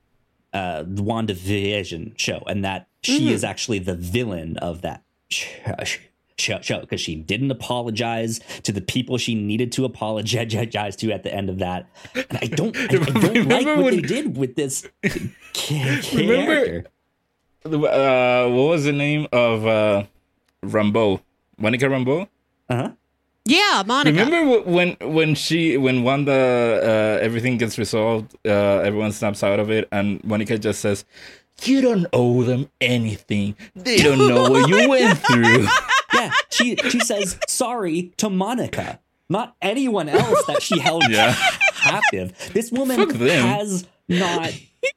uh, the WandaVision show and that she mm-hmm. is actually the villain of that show because she didn't apologize to the people she needed to apologize to at the end of that. And I don't, I, I don't like what when, they did with this character. Remember, uh, what was the name of uh, Rambeau? Monica Rambeau? Uh huh. Yeah, Monica. Remember when when she when Wanda uh, everything gets resolved, uh, everyone snaps out of it, and Monica just says, "You don't owe them anything. They don't know what you went through." yeah, she she says sorry to Monica, not anyone else that she held yeah. captive. This woman has not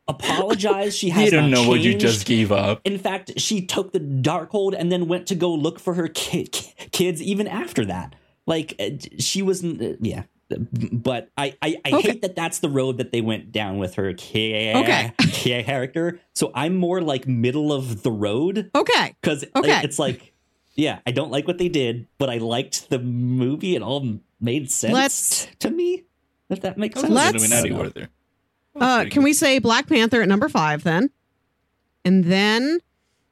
apologized. She has. You don't know changed. what you just gave up. In fact, she took the Darkhold and then went to go look for her ki- kids even after that. Like uh, she was, uh, yeah. But I, I, I okay. hate that that's the road that they went down with her okay. character. So I'm more like middle of the road. Okay. Because okay. it's like, yeah, I don't like what they did, but I liked the movie. It all made sense Let's, to me. If that makes sense. Let's, uh, can we say Black Panther at number five then? And then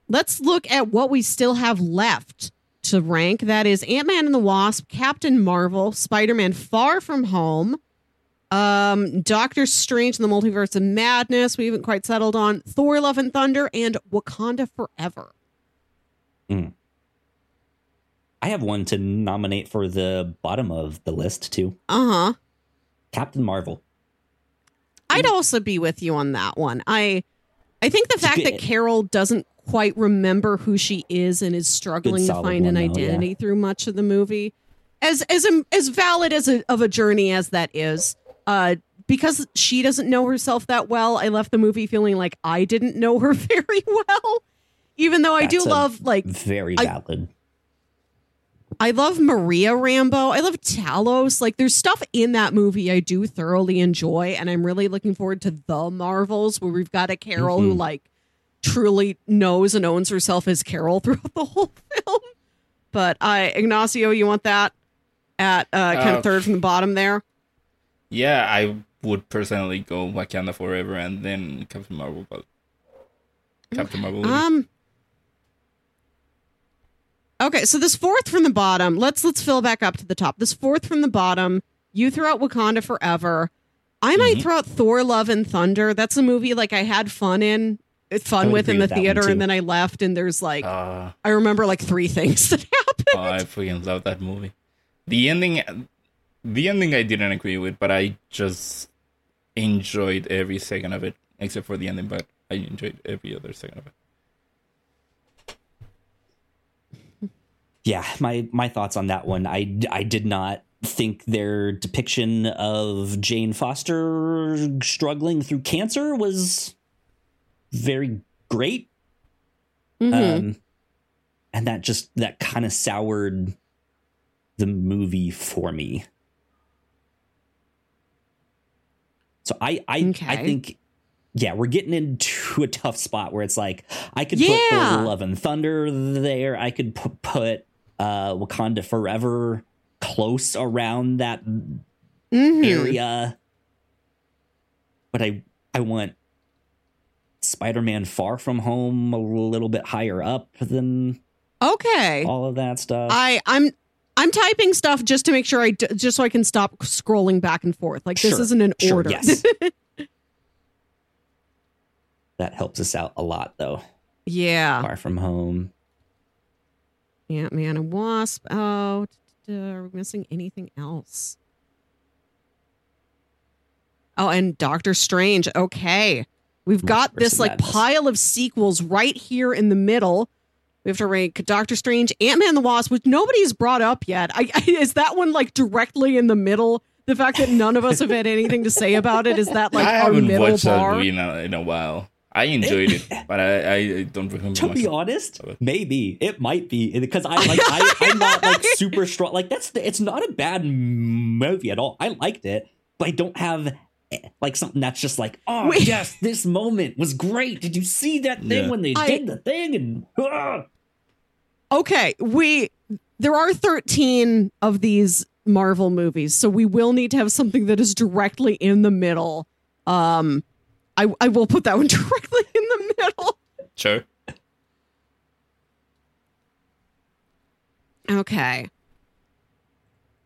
let's look at what we still have left to rank. That is Ant Man and the Wasp, Captain Marvel, Spider Man Far From Home, um, Doctor Strange and the Multiverse of Madness. We haven't quite settled on Thor: Love and Thunder and Wakanda Forever. Mm. I have one to nominate for the bottom of the list too. Uh huh. Captain Marvel. I'd also be with you on that one. I I think the fact that Carol doesn't quite remember who she is and is struggling to find an identity yeah. through much of the movie. As as as valid as a, of a journey as that is, uh, because she doesn't know herself that well, I left the movie feeling like I didn't know her very well. Even though I do love like very valid. I, I love Maria Rambeau. I love Talos. Like there's stuff in that movie I do thoroughly enjoy, and I'm really looking forward to the Marvels where we've got a Carol mm-hmm. who like truly knows and owns herself as Carol throughout the whole film. But I, uh, Ignacio, you want that at uh, kind uh, of third from the bottom there? Yeah, I would personally go Wakanda Forever and then Captain Marvel, but Captain Marvel. Um. Okay, so this fourth from the bottom. Let's let's fill back up to the top. This fourth from the bottom. You throw out Wakanda Forever. I might mm-hmm. throw out Thor: Love and Thunder. That's a movie like I had fun in fun with in the theater, and then I left, and there's like uh, I remember like three things that happened. Oh, I freaking love that movie. The ending, the ending, I didn't agree with, but I just enjoyed every second of it, except for the ending. But I enjoyed every other second of it. Yeah, my my thoughts on that one. I I did not think their depiction of Jane Foster struggling through cancer was very great. Mm-hmm. Um, and that just that kind of soured the movie for me. So I I okay. I think yeah, we're getting into a tough spot where it's like I could yeah. put Love and Thunder there. I could p- put uh Wakanda Forever close around that mm-hmm. area. But I I want Spider-Man Far From Home a little bit higher up than okay all of that stuff. I I'm I'm typing stuff just to make sure I d- just so I can stop scrolling back and forth. Like this isn't an sure, order. Yes. that helps us out a lot though. Yeah. Far From Home. Ant Man and Wasp. Oh, are we missing anything else? Oh, and Doctor Strange. Okay. We've got this like Madness. pile of sequels right here in the middle. We have to rank Doctor Strange, Ant Man the Wasp, which nobody's brought up yet. I, I, is that one like directly in the middle? The fact that none of us have had anything to say about it is that like I our haven't middle watched bar? that in a, in a while. I enjoyed it, but I, I don't remember. To be honest, maybe it might be because I like I, I'm not like super strong. Like that's it's not a bad movie at all. I liked it, but I don't have like something that's just like, oh Wait. yes, this moment was great. Did you see that thing yeah. when they I, did the thing? And uh. okay, we there are thirteen of these Marvel movies, so we will need to have something that is directly in the middle. Um, I I will put that one directly in the middle. Sure. Okay.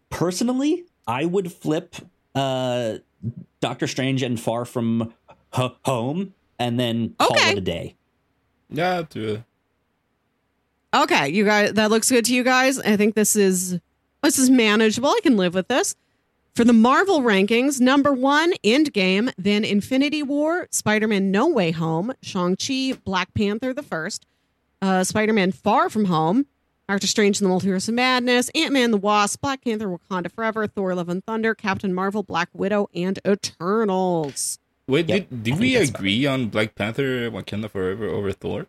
Personally, I would flip uh Doctor Strange and Far From H- Home, and then call okay. it a day. Yeah, do it. Okay, you guys, that looks good to you guys. I think this is This is manageable. I can live with this. For the Marvel rankings, number one, Endgame, then Infinity War, Spider Man No Way Home, Shang-Chi, Black Panther the first, uh, Spider Man Far From Home, Doctor Strange and the Multiverse of Madness, Ant Man the Wasp, Black Panther Wakanda Forever, Thor Love and Thunder, Captain Marvel, Black Widow, and Eternals. Wait, yep, did, did we agree fine. on Black Panther Wakanda Forever over Thor?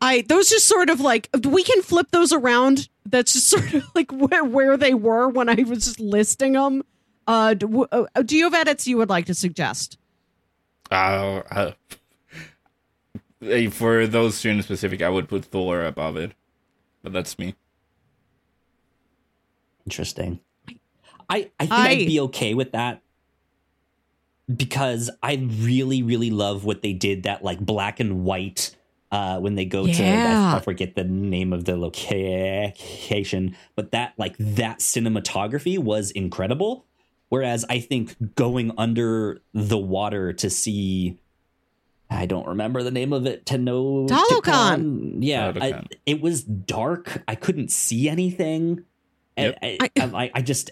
I those just sort of like we can flip those around. That's just sort of like where, where they were when I was just listing them. Uh, do, uh, do you have edits you would like to suggest? Uh, uh, for those student specific, I would put Thor above it, but that's me. Interesting. I I think I, I'd be okay with that because I really really love what they did that like black and white uh, when they go yeah. to I forget the name of the location, but that like that cinematography was incredible. Whereas I think going under the water to see, I don't remember the name of it. To know Talokan. Yeah, I, it was dark. I couldn't see anything. Yep. I, I, I, I just.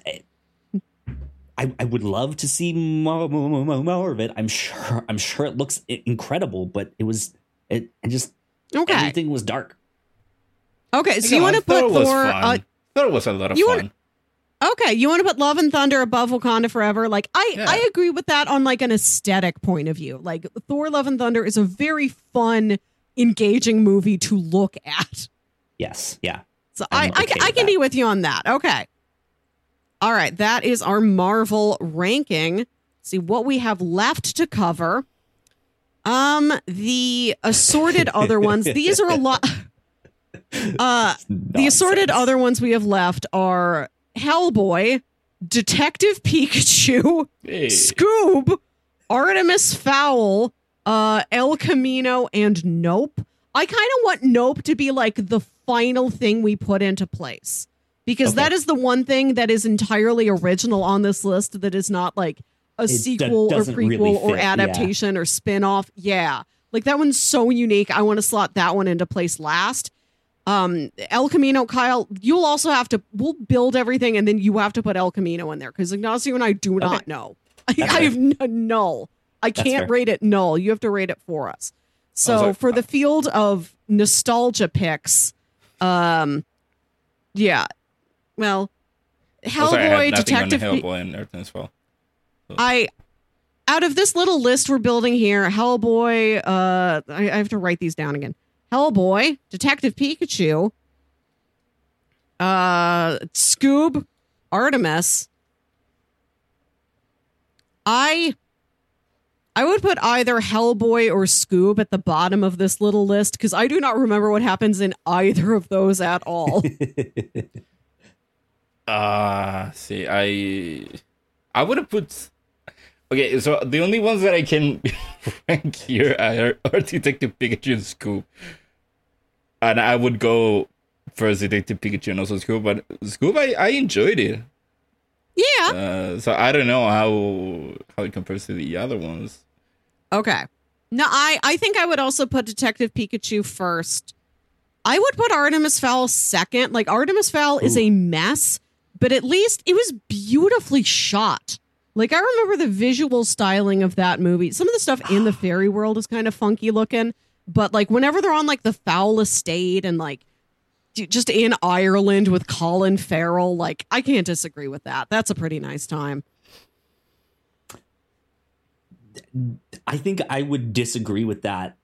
I, I would love to see more, more, more, more of it. I'm sure. I'm sure it looks incredible, but it was it, it just okay. Everything was dark. Okay, so you want to put Thor? Uh, thought it was a lot of fun. Want, okay, you want to put Love and Thunder above Wakanda Forever? Like I, yeah. I agree with that on like an aesthetic point of view. Like Thor: Love and Thunder is a very fun, engaging movie to look at. Yes. Yeah. So I'm I, okay I, I can that. be with you on that. Okay. All right, that is our Marvel ranking. See what we have left to cover. Um, the assorted other ones. These are a lot. Uh, the assorted other ones we have left are Hellboy, Detective Pikachu, hey. Scoob, Artemis Fowl, uh, El Camino, and Nope. I kind of want Nope to be like the final thing we put into place because okay. that is the one thing that is entirely original on this list that is not like a it sequel d- or prequel really or adaptation yeah. or spin-off. Yeah. Like that one's so unique. I want to slot that one into place last. Um, El Camino, Kyle, you'll also have to we'll build everything and then you have to put El Camino in there because Ignacio and I do not know. I, I, have n- null. I can't rate it null. You have to rate it for us. So for the field of nostalgia picks, um, yeah, well, Hellboy, Detective Hellboy, and everything as well. I out of this little list we're building here, Hellboy, uh I, I have to write these down again. Hellboy, Detective Pikachu, uh Scoob, Artemis. I I would put either Hellboy or Scoob at the bottom of this little list because I do not remember what happens in either of those at all. Ah, uh, see, I I would have put Okay, so the only ones that I can rank here are, are Detective Pikachu and Scoob. And I would go for Detective Pikachu and also Scoob, but Scoob, I, I enjoyed it. Yeah. Uh, so I don't know how how it compares to the other ones. Okay. No, I, I think I would also put Detective Pikachu first. I would put Artemis Fowl second. Like Artemis Fowl Ooh. is a mess, but at least it was beautifully shot. Like I remember the visual styling of that movie. Some of the stuff in the fairy world is kind of funky looking, but like whenever they're on like the Fowl estate and like just in Ireland with Colin Farrell, like I can't disagree with that. That's a pretty nice time. I think I would disagree with that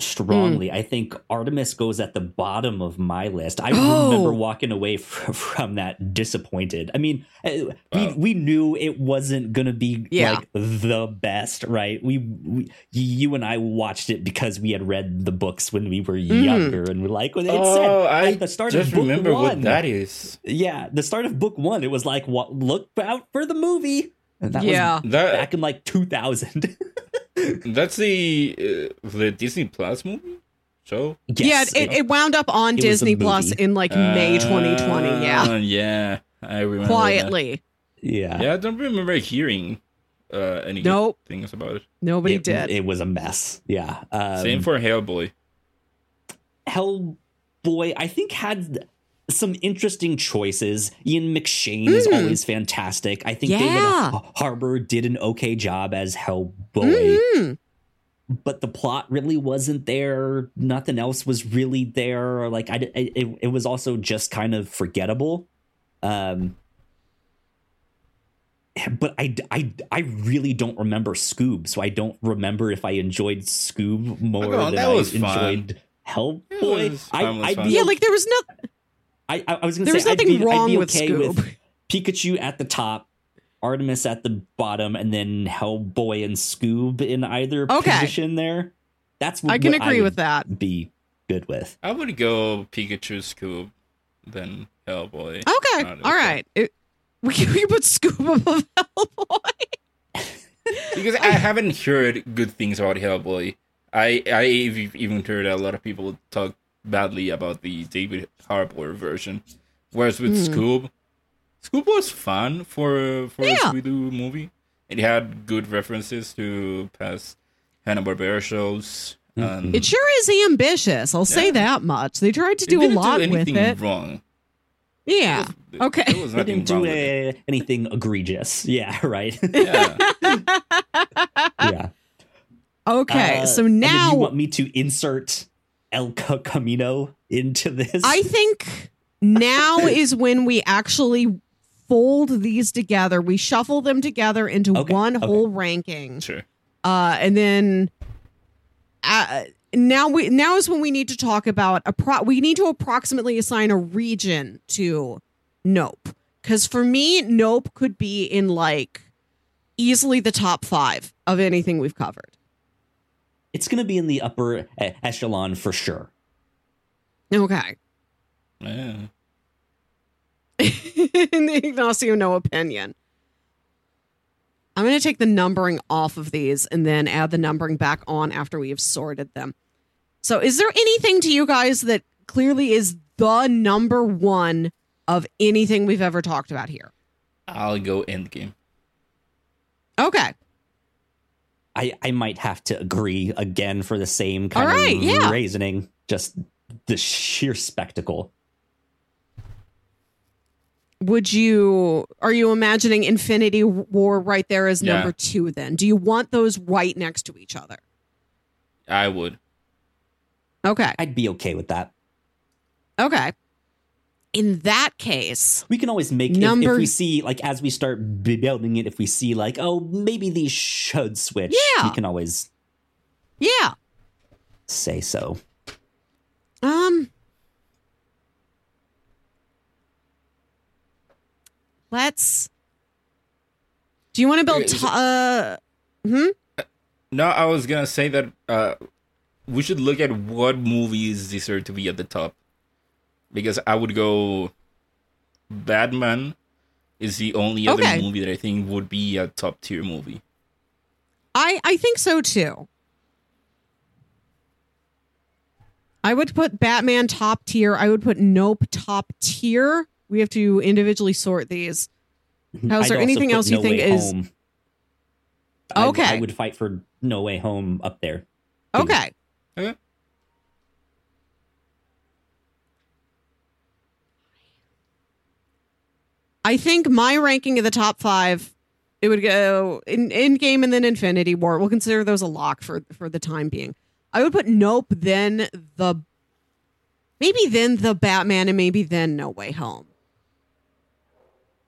strongly. Mm. I think Artemis goes at the bottom of my list. I oh. remember walking away from, from that disappointed. I mean, uh, we we knew it wasn't going to be yeah. like the best, right? We, we, you and I watched it because we had read the books when we were mm. younger, and we're like, when it oh, said I the start just of book remember one, what that is. Yeah, the start of book one, it was like, what? Look out for the movie. And that yeah, was that, back in like 2000. That's the uh, the Disney Plus movie show. Yes, yeah, it, it wound up on it Disney Plus in like uh, May 2020. Yeah, yeah, I remember quietly. That. Yeah, yeah, I don't remember hearing uh, any nope. things about it. Nobody it, did. It was a mess. Yeah. Um, Same for Hellboy. Hellboy, I think had some interesting choices. Ian McShane mm. is hmm. always fantastic. I think yeah. David Harbour did an okay job as Hellboy. Mm-hmm. But the plot really wasn't there. Nothing else was really there. Like I, it, it was also just kind of forgettable. Um, but I, I, I really don't remember Scoob, so I don't remember if I enjoyed Scoob more oh, than I enjoyed Hellboy. I, I, I yeah, like there was no. I, I was gonna there say was nothing be, wrong with okay Scoob. With Pikachu at the top, Artemis at the bottom, and then Hellboy and Scoob in either okay. position there. That's what I can agree with that. Be good with. I would go Pikachu, Scoob, then Hellboy. Okay, all right. It, we can, we can put Scoob above Hellboy. because I haven't heard good things about Hellboy. I I even heard a lot of people talk badly about the David Harbour version. Whereas with mm. Scoob, Scoob was fun for for yeah. a Scooby Doo movie. It had good references to past Hanna Barbera shows. Mm-hmm. It sure is ambitious. I'll yeah. say that much. They tried to do a lot do with it. Wrong. Yeah. There okay. There was nothing didn't do a, anything egregious. Yeah. Right. Yeah. yeah. Okay. Uh, so now you want me to insert El Camino into this? I think now is when we actually fold these together. We shuffle them together into okay, one okay. whole ranking. Sure. Uh, and then uh, now we now is when we need to talk about a pro- we need to approximately assign a region to Nope. Cuz for me Nope could be in like easily the top 5 of anything we've covered it's going to be in the upper echelon for sure. Okay. Yeah. Ignacio, no opinion. I'm going to take the numbering off of these and then add the numbering back on after we have sorted them. So, is there anything to you guys that clearly is the number one of anything we've ever talked about here? I'll go Endgame. Okay. I, I might have to agree again for the same kind All right, of yeah. reasoning. Just the sheer spectacle. Would you are you imagining Infinity War right there as yeah. number two then? Do you want those right next to each other? I would. Okay. I'd be okay with that. Okay in that case, we can always make number, if, if, we see like as we start building it, if we see like oh maybe these should switch, yeah, we can always yeah say so. Um, let's. Do you want to build? T- uh, hmm. No, I was gonna say that uh, we should look at what movies deserve to be at the top because I would go Batman is the only other okay. movie that I think would be a top tier movie. I I think so too. I would put Batman top tier. I would put Nope top tier. We have to individually sort these. Mm-hmm. Is there anything else you think is home. okay? I, I, would fight for No Way Home up there. Okay. Okay. I think my ranking of the top five, it would go in Endgame and then Infinity War. We'll consider those a lock for for the time being. I would put Nope, then the maybe then the Batman, and maybe then No Way Home.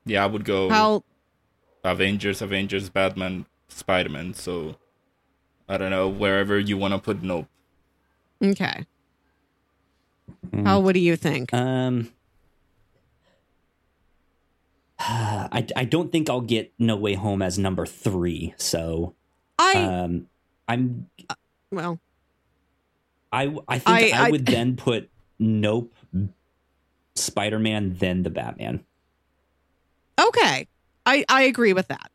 Yeah, I would go How, Avengers, Avengers, Batman, Spider Man. So I don't know wherever you want to put Nope. Okay. Mm. How? What do you think? Um. I, I don't think I'll get No Way Home as number three. So I um I'm uh, well. I I think I, I would then put Nope, Spider Man, then the Batman. Okay, I I agree with that.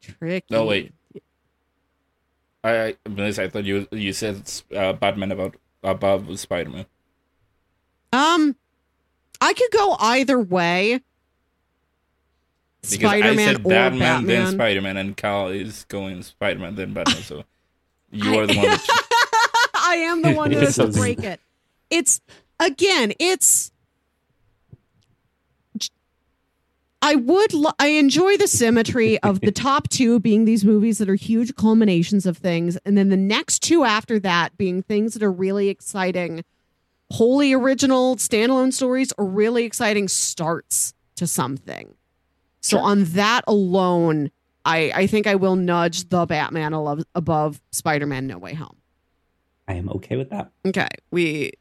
Tricky. No wait. I I, I thought you you said uh, Batman about above Spider Man. Um, I could go either way. Spider Man or Batman, Batman. then Spider Man, and Cal is going Spider Man, then Batman. So you are the one. That I am the one who has to break it. It's again, it's I would lo- I enjoy the symmetry of the top two being these movies that are huge culminations of things and then the next two after that being things that are really exciting wholly original standalone stories or really exciting starts to something. So sure. on that alone, I I think I will nudge the Batman above, above Spider-Man No Way Home. I am okay with that. Okay. We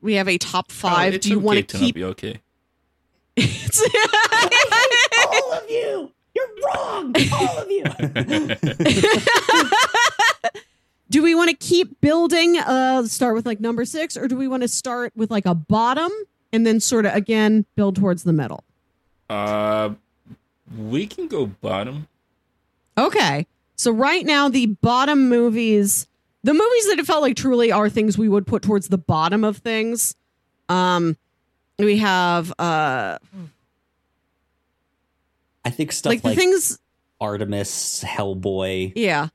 we have a top 5. Oh, Do you okay want to keep be okay? all of you. You're wrong. All of you. do we want to keep building uh start with like number 6 or do we want to start with like a bottom and then sort of again build towards the middle? Uh we can go bottom. Okay. So right now the bottom movies the movies that it felt like truly are things we would put towards the bottom of things. Um we have uh I think stuff like, like things Artemis, Hellboy. Yeah.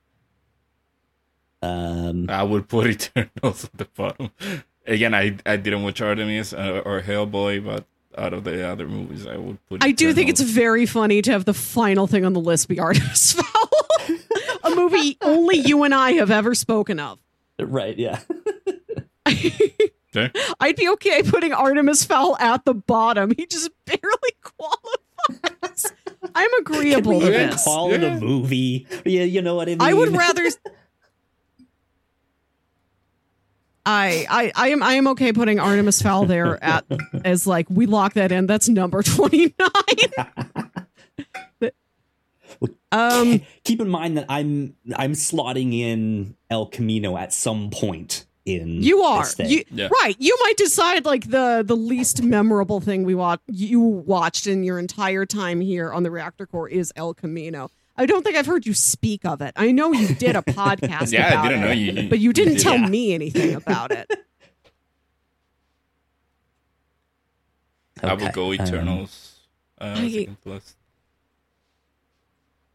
Um I would put Eternals at the bottom. Again, I I didn't watch Artemis uh, or Hellboy, but out of the other movies, I would put. I do think it's very funny to have the final thing on the list be Artemis Fowl, a movie only you and I have ever spoken of. Right? Yeah. Okay. I'd be okay putting Artemis Fowl at the bottom. He just barely qualifies. I'm agreeable Can we to this. Call yeah. it a movie. Yeah, you know what I mean. I would rather. I, I I am I am okay putting Artemis Fowl there at as like we lock that in. That's number twenty nine. um, keep in mind that I'm I'm slotting in El Camino at some point in you are you, yeah. right you might decide like the the least memorable thing we watch you watched in your entire time here on the reactor corps is el camino i don't think i've heard you speak of it i know you did a podcast yeah i didn't it, know you but you didn't you did, tell yeah. me anything about it okay. i will go um, eternals um, uh, I, plus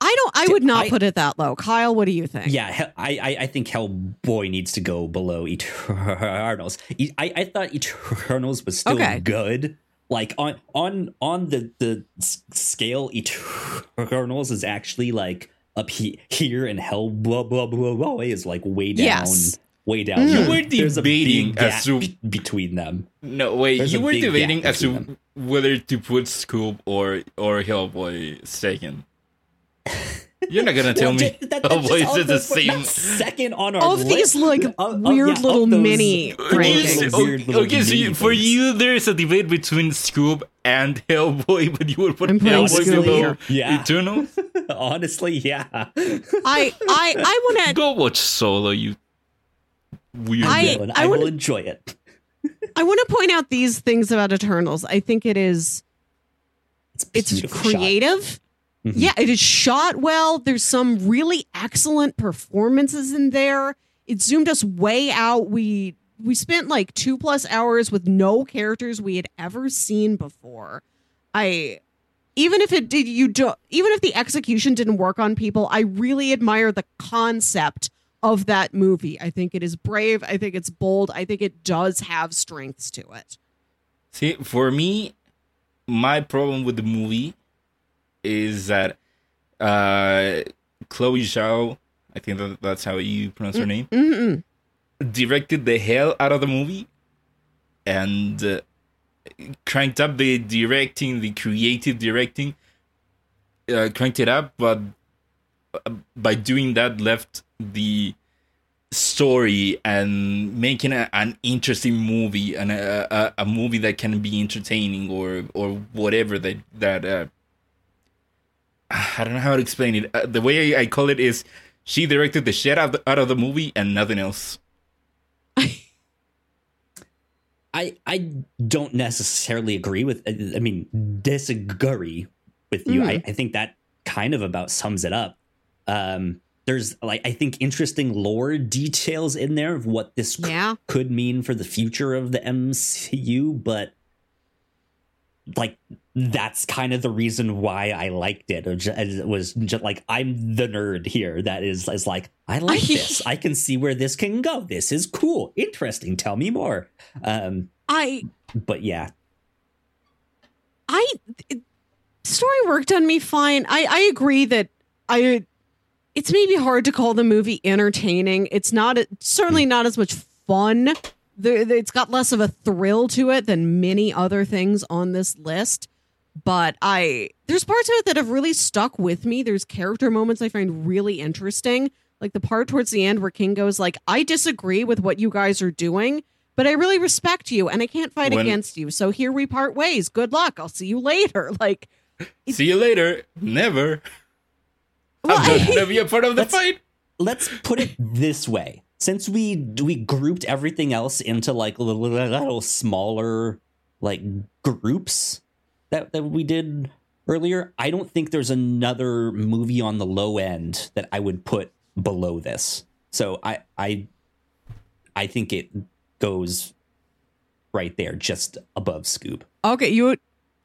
I don't. I would not I, put it that low. Kyle, what do you think? Yeah, I I think Hellboy needs to go below Eternals. I I thought Eternals was still okay. good. Like on on on the the scale, Eternals is actually like up he, here, and Hellboy is like way down. Yes. Way down. You were debating as to between them. No, wait. There's you were debating as to whether to put Scoob or or Hellboy second. You're not gonna tell well, me that, oh, boy, the same second on our of list. these like uh, weird uh, yeah, little mini rankings. Okay, okay so you, for you, there's a debate between Scoob and Hellboy, but you would put Hellboy below yeah. Eternal. Honestly, yeah. I I I want to go watch Solo. You weird. I, I, I will enjoy it. I want to point out these things about Eternals. I think it is. It's, it's creative. Shot Mm-hmm. Yeah, it is shot well. There's some really excellent performances in there. It zoomed us way out. We we spent like two plus hours with no characters we had ever seen before. I even if it did you do even if the execution didn't work on people, I really admire the concept of that movie. I think it is brave. I think it's bold. I think it does have strengths to it. See, for me, my problem with the movie is that uh, Chloe Zhao, I think that that's how you pronounce her name, mm-hmm. directed the hell out of the movie and uh, cranked up the directing, the creative directing, uh, cranked it up, but uh, by doing that, left the story and making a, an interesting movie and a, a, a, movie that can be entertaining or or whatever that that uh, I don't know how to explain it. Uh, the way I, I, call it is she directed the shit out of the, out of the movie and nothing else. I I don't necessarily agree with. I mean, disagree with you. Mm. I, I think that kind of about sums it up. Um, there's like I think interesting lore details in there of what this yeah. c- could mean for the future of the MCU, but like that's kind of the reason why I liked it. It was just like I'm the nerd here that is is like I like this. I can see where this can go. This is cool, interesting. Tell me more. Um, I. But yeah, I it, story worked on me fine. I I agree that I. It's maybe hard to call the movie entertaining. It's not certainly not as much fun. It's got less of a thrill to it than many other things on this list but I there's parts of it that have really stuck with me. There's character moments I find really interesting. Like the part towards the end where Kingo goes like, "I disagree with what you guys are doing, but I really respect you and I can't fight when, against you. So here we part ways. Good luck. I'll see you later." Like See you later. Never. Well, I'm not gonna be a part of the fight. Let's put it this way. Since we we grouped everything else into like little, little smaller like groups, that, that we did earlier, I don't think there's another movie on the low end that I would put below this. So I I I think it goes right there, just above Scoob. Okay, you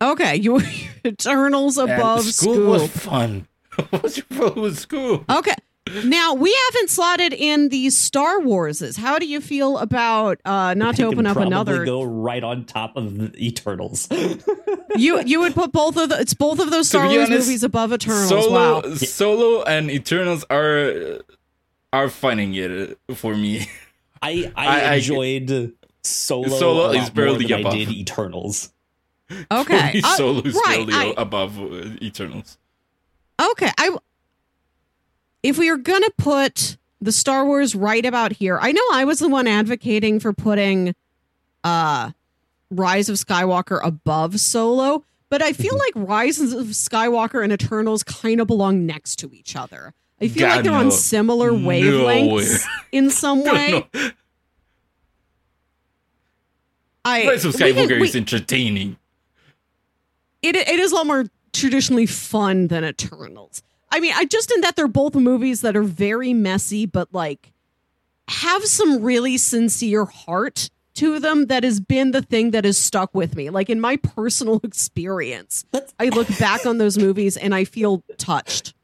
okay, you Eternals above and Scoob. Scoob was fun. What's your problem with Scoob? Okay. Now we haven't slotted in the Star Warses. How do you feel about uh not to open up another go right on top of the Eternals? you you would put both of the, it's both of those Star Wars honest, movies above Eternals. Solo, wow. Solo and Eternals are are finding it for me. I I, I enjoyed I, Solo. Solo is barely above. I did Eternals. Okay, uh, Solo is right, barely I, above uh, Eternals. Okay, I if we are going to put the Star Wars right about here, I know I was the one advocating for putting uh Rise of Skywalker above Solo, but I feel mm-hmm. like Rise of Skywalker and Eternals kind of belong next to each other. I feel God, like they're no. on similar wavelengths no. in some way. No. I Rise of Skywalker can, we, is entertaining. It it is a lot more traditionally fun than Eternals. I mean, I just in that they're both movies that are very messy, but like have some really sincere heart to them that has been the thing that has stuck with me. Like in my personal experience, I look back on those movies and I feel touched.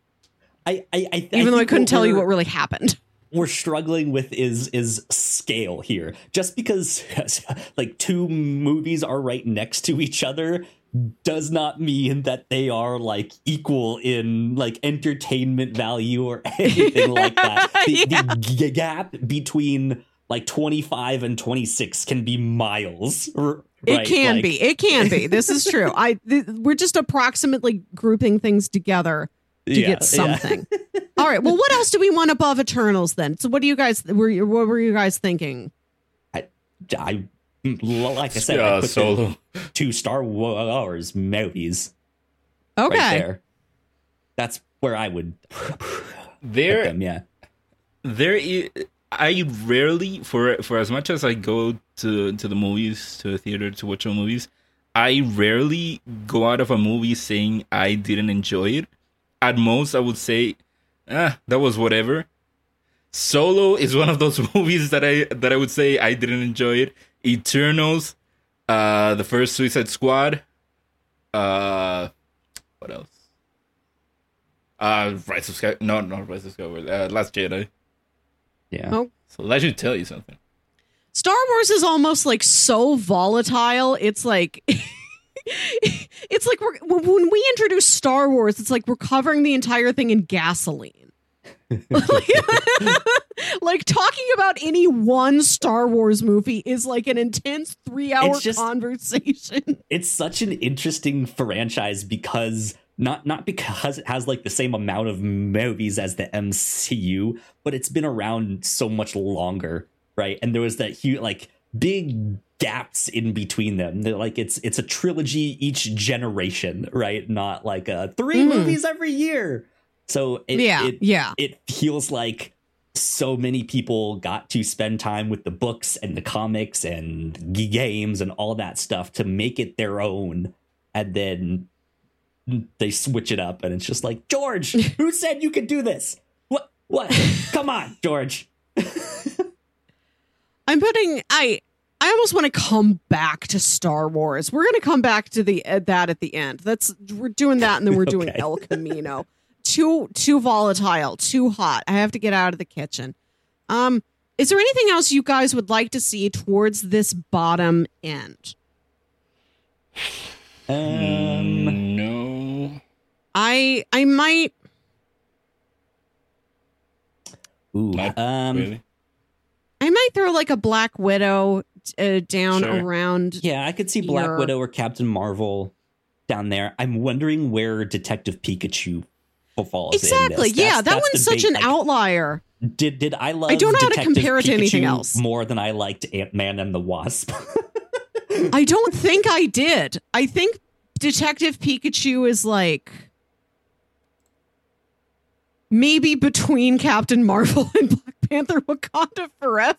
I, I, I even I though I couldn't tell you what really happened. We're struggling with is is scale here. Just because like two movies are right next to each other does not mean that they are like equal in like entertainment value or anything like that. The, yeah. the, gap between like 25 and 26 can be miles. Right? It can like, be. It can be. This is true. I th- we're just approximately grouping things together to yeah, get something. Yeah. All right. Well, what else do we want above Eternals then? So what do you guys were what were you guys thinking? I I like I said, uh, I put solo two Star Wars movies. Okay, right there. That's where I would. There, them, yeah. There, is, I rarely for for as much as I go to to the movies to the theater to watch movies, I rarely go out of a movie saying I didn't enjoy it. At most, I would say, ah, that was whatever. Solo is one of those movies that I that I would say I didn't enjoy it. Eternals, uh, the first Suicide Squad, uh, what else? Uh, Rise of Sky, no, not Rise of Skywalker, uh, Last Jedi. Yeah. Oh. So that should tell you something. Star Wars is almost like so volatile. It's like. it's like we're, when we introduce Star Wars, it's like we're covering the entire thing in gasoline. like talking about any one Star Wars movie is like an intense three hour just, conversation. It's such an interesting franchise because not not because it has like the same amount of movies as the MCU, but it's been around so much longer, right? And there was that huge like big gaps in between them. They're like it's it's a trilogy each generation, right? Not like uh, three mm. movies every year. So it, yeah, it, yeah, it feels like so many people got to spend time with the books and the comics and games and all that stuff to make it their own, and then they switch it up, and it's just like George, who said you could do this? What? What? Come on, George. I'm putting I I almost want to come back to Star Wars. We're going to come back to the uh, that at the end. That's we're doing that, and then we're doing. El Camino. Too too volatile, too hot. I have to get out of the kitchen. Um, is there anything else you guys would like to see towards this bottom end? Um, no. I I might. Ooh, um, really? I might throw like a Black Widow uh, down sure. around. Yeah, I could see Black your... Widow or Captain Marvel down there. I'm wondering where Detective Pikachu falls. Exactly. Yeah, that one's such an like, outlier. Did did I love? I don't know Detective how to compare it Pikachu to anything else more than I liked Ant Man and the Wasp. I don't think I did. I think Detective Pikachu is like maybe between Captain Marvel and Black Panther Wakanda Forever.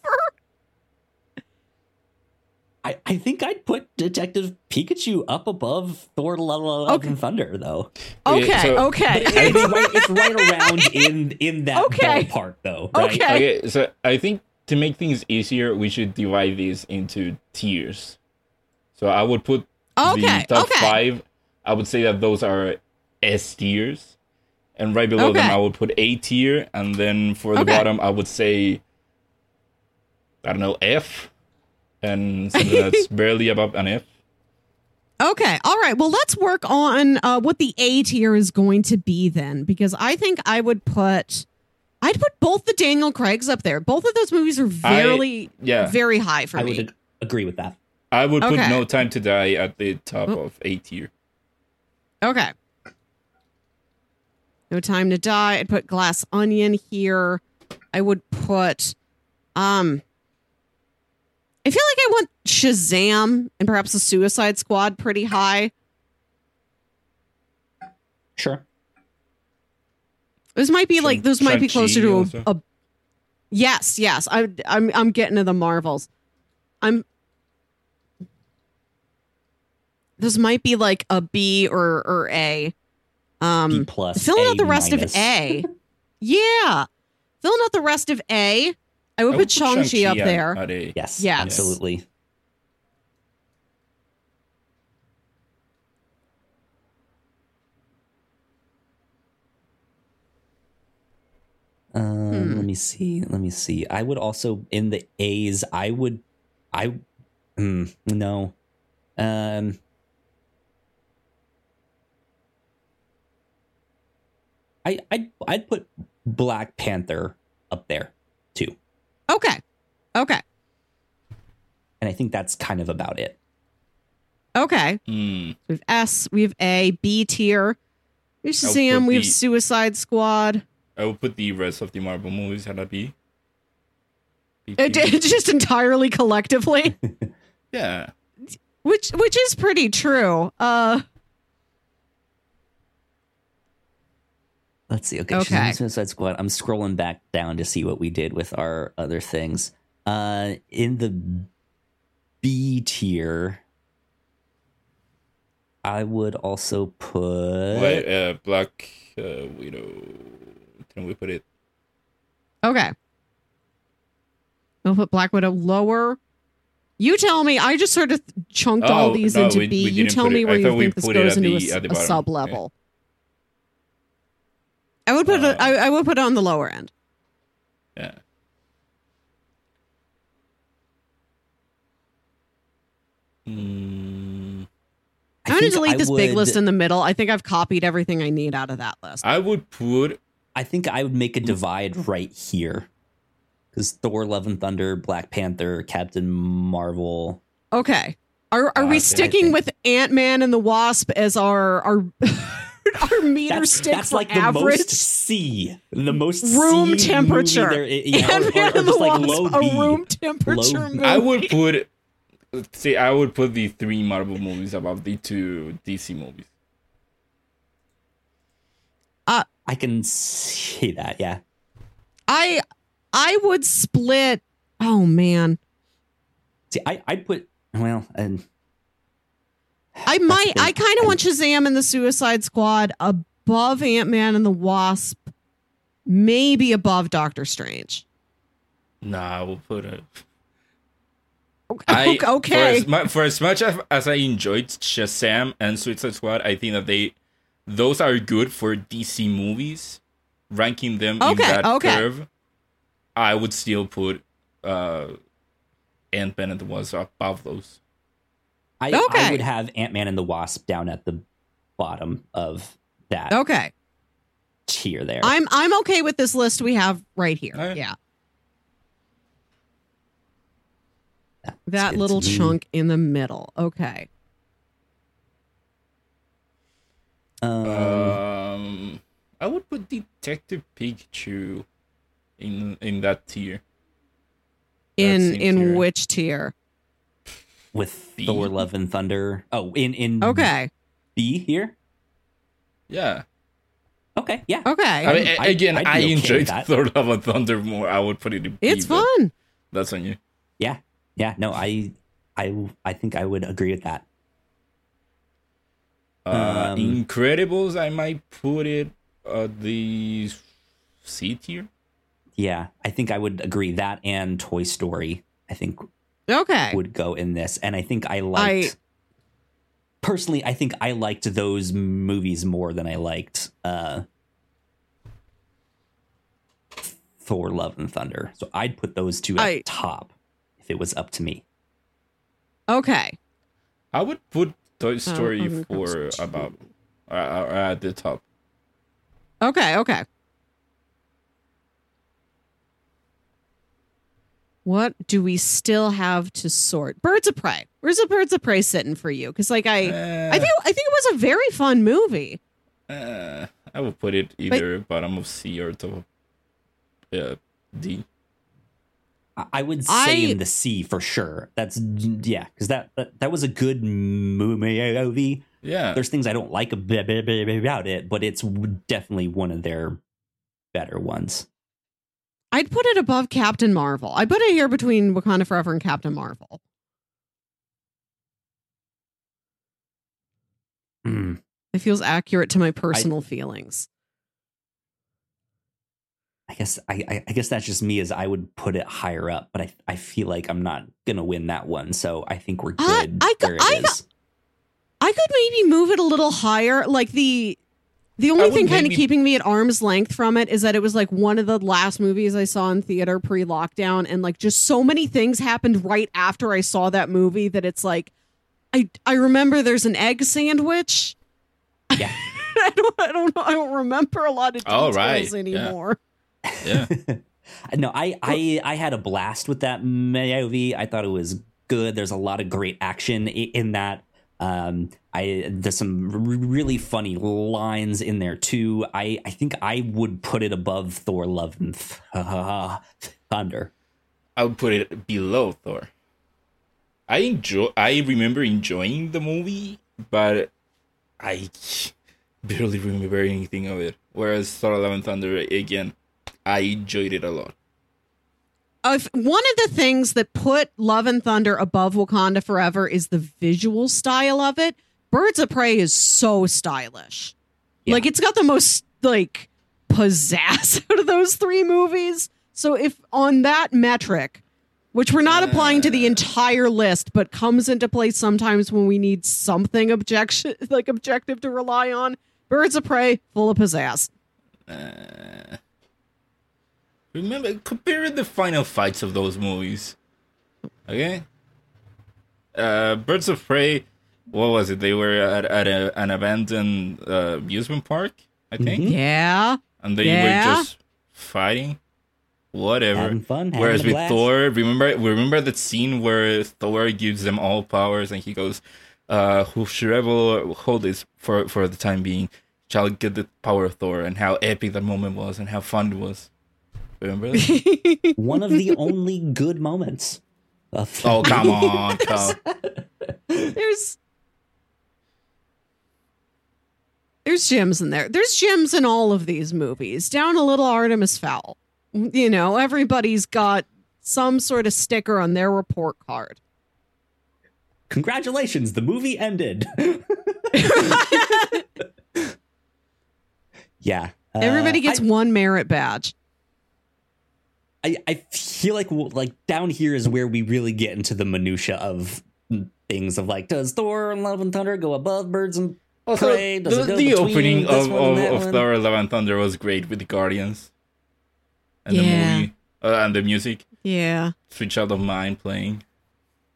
I, I think I'd put Detective Pikachu up above Thor: Love okay. and Thunder, though. Okay, so, okay. It's right, it's right around in in that okay. ballpark, though. Right? Okay. okay. So I think to make things easier, we should divide these into tiers. So I would put okay. the top okay. five. I would say that those are S tiers, and right below them I would put A tier, and then for the bottom I would say I don't know F and something that's barely above an F. Okay. All right. Well, let's work on uh, what the A tier is going to be then, because I think I would put, I'd put both the Daniel Craigs up there. Both of those movies are very, I, yeah, very high for I me. would agree with that. I would okay. put No Time to Die at the top oh. of A tier. Okay. No Time to Die. I'd put Glass Onion here. I would put, um, I feel like I want Shazam and perhaps the Suicide Squad pretty high. Sure. This might be like those might be closer to a, a, Yes, yes. I I'm I'm getting to the Marvels. I'm This might be like a B or or A. Um B plus. Filling a out the rest minus. of A. yeah. Filling out the rest of A. I would, I would put Shang-Chi up there. Yes, yes, absolutely. Um, hmm. Let me see. Let me see. I would also in the A's. I would. I. Mm, no. Um. I I'd, I'd put Black Panther up there too. Okay. Okay. And I think that's kind of about it. Okay. Mm. We have S, we have A, B tier. We have Shazam, we have Suicide Squad. I will put the rest of the Marvel movies at a B. B it, just entirely collectively. yeah. Which which is pretty true. Uh Let's see. Okay, okay. Suicide Squad. I'm scrolling back down to see what we did with our other things. Uh, in the B tier, I would also put Wait, uh, Black uh, Widow. Can we put it? Okay. We'll put Black Widow lower. You tell me. I just sort of chunked oh, all these no, into we, B. We you tell me where you think this goes into the, a, a sub level. I would put uh, it. I, I would put it on the lower end. Yeah. Mm, I'm going to delete this would, big list in the middle. I think I've copied everything I need out of that list. I would put. I think I would make a divide right here. Because Thor, Love and Thunder, Black Panther, Captain Marvel. Okay. Are are uh, we sticking with Ant Man and the Wasp as our our our meter that's, stick that's like average. the most C, the most room C temperature. There, yeah, and or, or, or just like low B, a room temperature movie. I would put see, I would put the three Marvel movies above the two DC movies. Uh, I can see that. Yeah, I I would split. Oh man. See, I I put well and I might. I kind of want Shazam and the Suicide Squad above Ant Man and the Wasp, maybe above Doctor Strange. Nah, we'll put it. I, okay. For as, for as much as, as I enjoyed Shazam and Suicide Squad, I think that they those are good for DC movies. Ranking them okay, in that okay. curve, I would still put uh, Ant Man and the Wasp above those. I, okay. I would have Ant Man and the Wasp down at the bottom of that. Okay. Tier there. I'm I'm okay with this list we have right here. Right. Yeah. That's that little chunk in the middle. Okay. Um, I would put Detective Pikachu in in that tier. In in tier. which tier? With B? Thor: Love and Thunder. Oh, in in okay. B here. Yeah. Okay. Yeah. Okay. I mean, again, I'd, I'd I enjoyed Thor: Love and Thunder more. I would put it in. B, it's fun. That's on you. Yeah. Yeah. No, I I I think I would agree with that. Uh, um, Incredibles, I might put it at the C tier. Yeah, I think I would agree that and Toy Story. I think okay would go in this, and I think I liked. I, personally, I think I liked those movies more than I liked uh, Thor: Love and Thunder. So I'd put those two at I, top if it was up to me. Okay. I would put Toy oh, Story oh, 4 about uh, uh, at the top. Okay, okay. What do we still have to sort? Birds of Prey. Where's the Birds of Prey sitting for you? Because like I, uh, I think I think it was a very fun movie. Uh, I would put it either but, bottom of C or top of uh, D. I would say I, in the C for sure. That's yeah, because that, that, that was a good movie. Yeah, there's things I don't like about it, but it's definitely one of their better ones. I'd put it above Captain Marvel. I put it here between Wakanda Forever and Captain Marvel. Mm. It feels accurate to my personal I, feelings. I guess I, I guess that's just me as I would put it higher up, but I I feel like I'm not gonna win that one, so I think we're good I, I, is. I could maybe move it a little higher. Like the the only thing kind of keeping me at arm's length from it is that it was like one of the last movies I saw in theater pre lockdown, and like just so many things happened right after I saw that movie that it's like I I remember there's an egg sandwich. Yeah. I don't I don't know I don't remember a lot of details oh, right. anymore. Yeah. Yeah. no, I, I I had a blast with that movie. I thought it was good. There's a lot of great action in that. Um, I there's some really funny lines in there too. I I think I would put it above Thor: Love and Thunder. I would put it below Thor. I enjoy. I remember enjoying the movie, but I barely remember anything of it. Whereas Thor: Love and Thunder again, I enjoyed it a lot. Uh, one of the things that put Love and Thunder above Wakanda Forever is the visual style of it. Birds of Prey is so stylish. Yeah. Like it's got the most like pizzazz out of those three movies. So if on that metric, which we're not uh, applying to the entire list, but comes into play sometimes when we need something objection like objective to rely on, Birds of Prey full of pizzazz. Uh, Remember, compare the final fights of those movies. Okay. Uh, Birds of Prey. What was it? They were at, at a, an abandoned uh, amusement park, I think. Mm-hmm. Yeah. And they yeah. were just fighting. Whatever. Having fun. Having Whereas with Thor, remember remember that scene where Thor gives them all powers and he goes, uh, whoever hold this for for the time being shall get the power of Thor and how epic that moment was and how fun it was. Remember One of the only good moments. Of oh come on, Come. There's there's gems in there. There's gems in all of these movies. Down a little Artemis Fowl. You know, everybody's got some sort of sticker on their report card. Congratulations, the movie ended. yeah. Uh, Everybody gets I, one merit badge. I, I feel like like down here is where we really get into the minutia of things of like does Thor and Love and Thunder go above Birds and also, Prey? Does the, the opening of, of, of Thor Love and Thunder was great with the Guardians and yeah. the movie uh, and the music. Yeah, Sweet Child of Mine playing.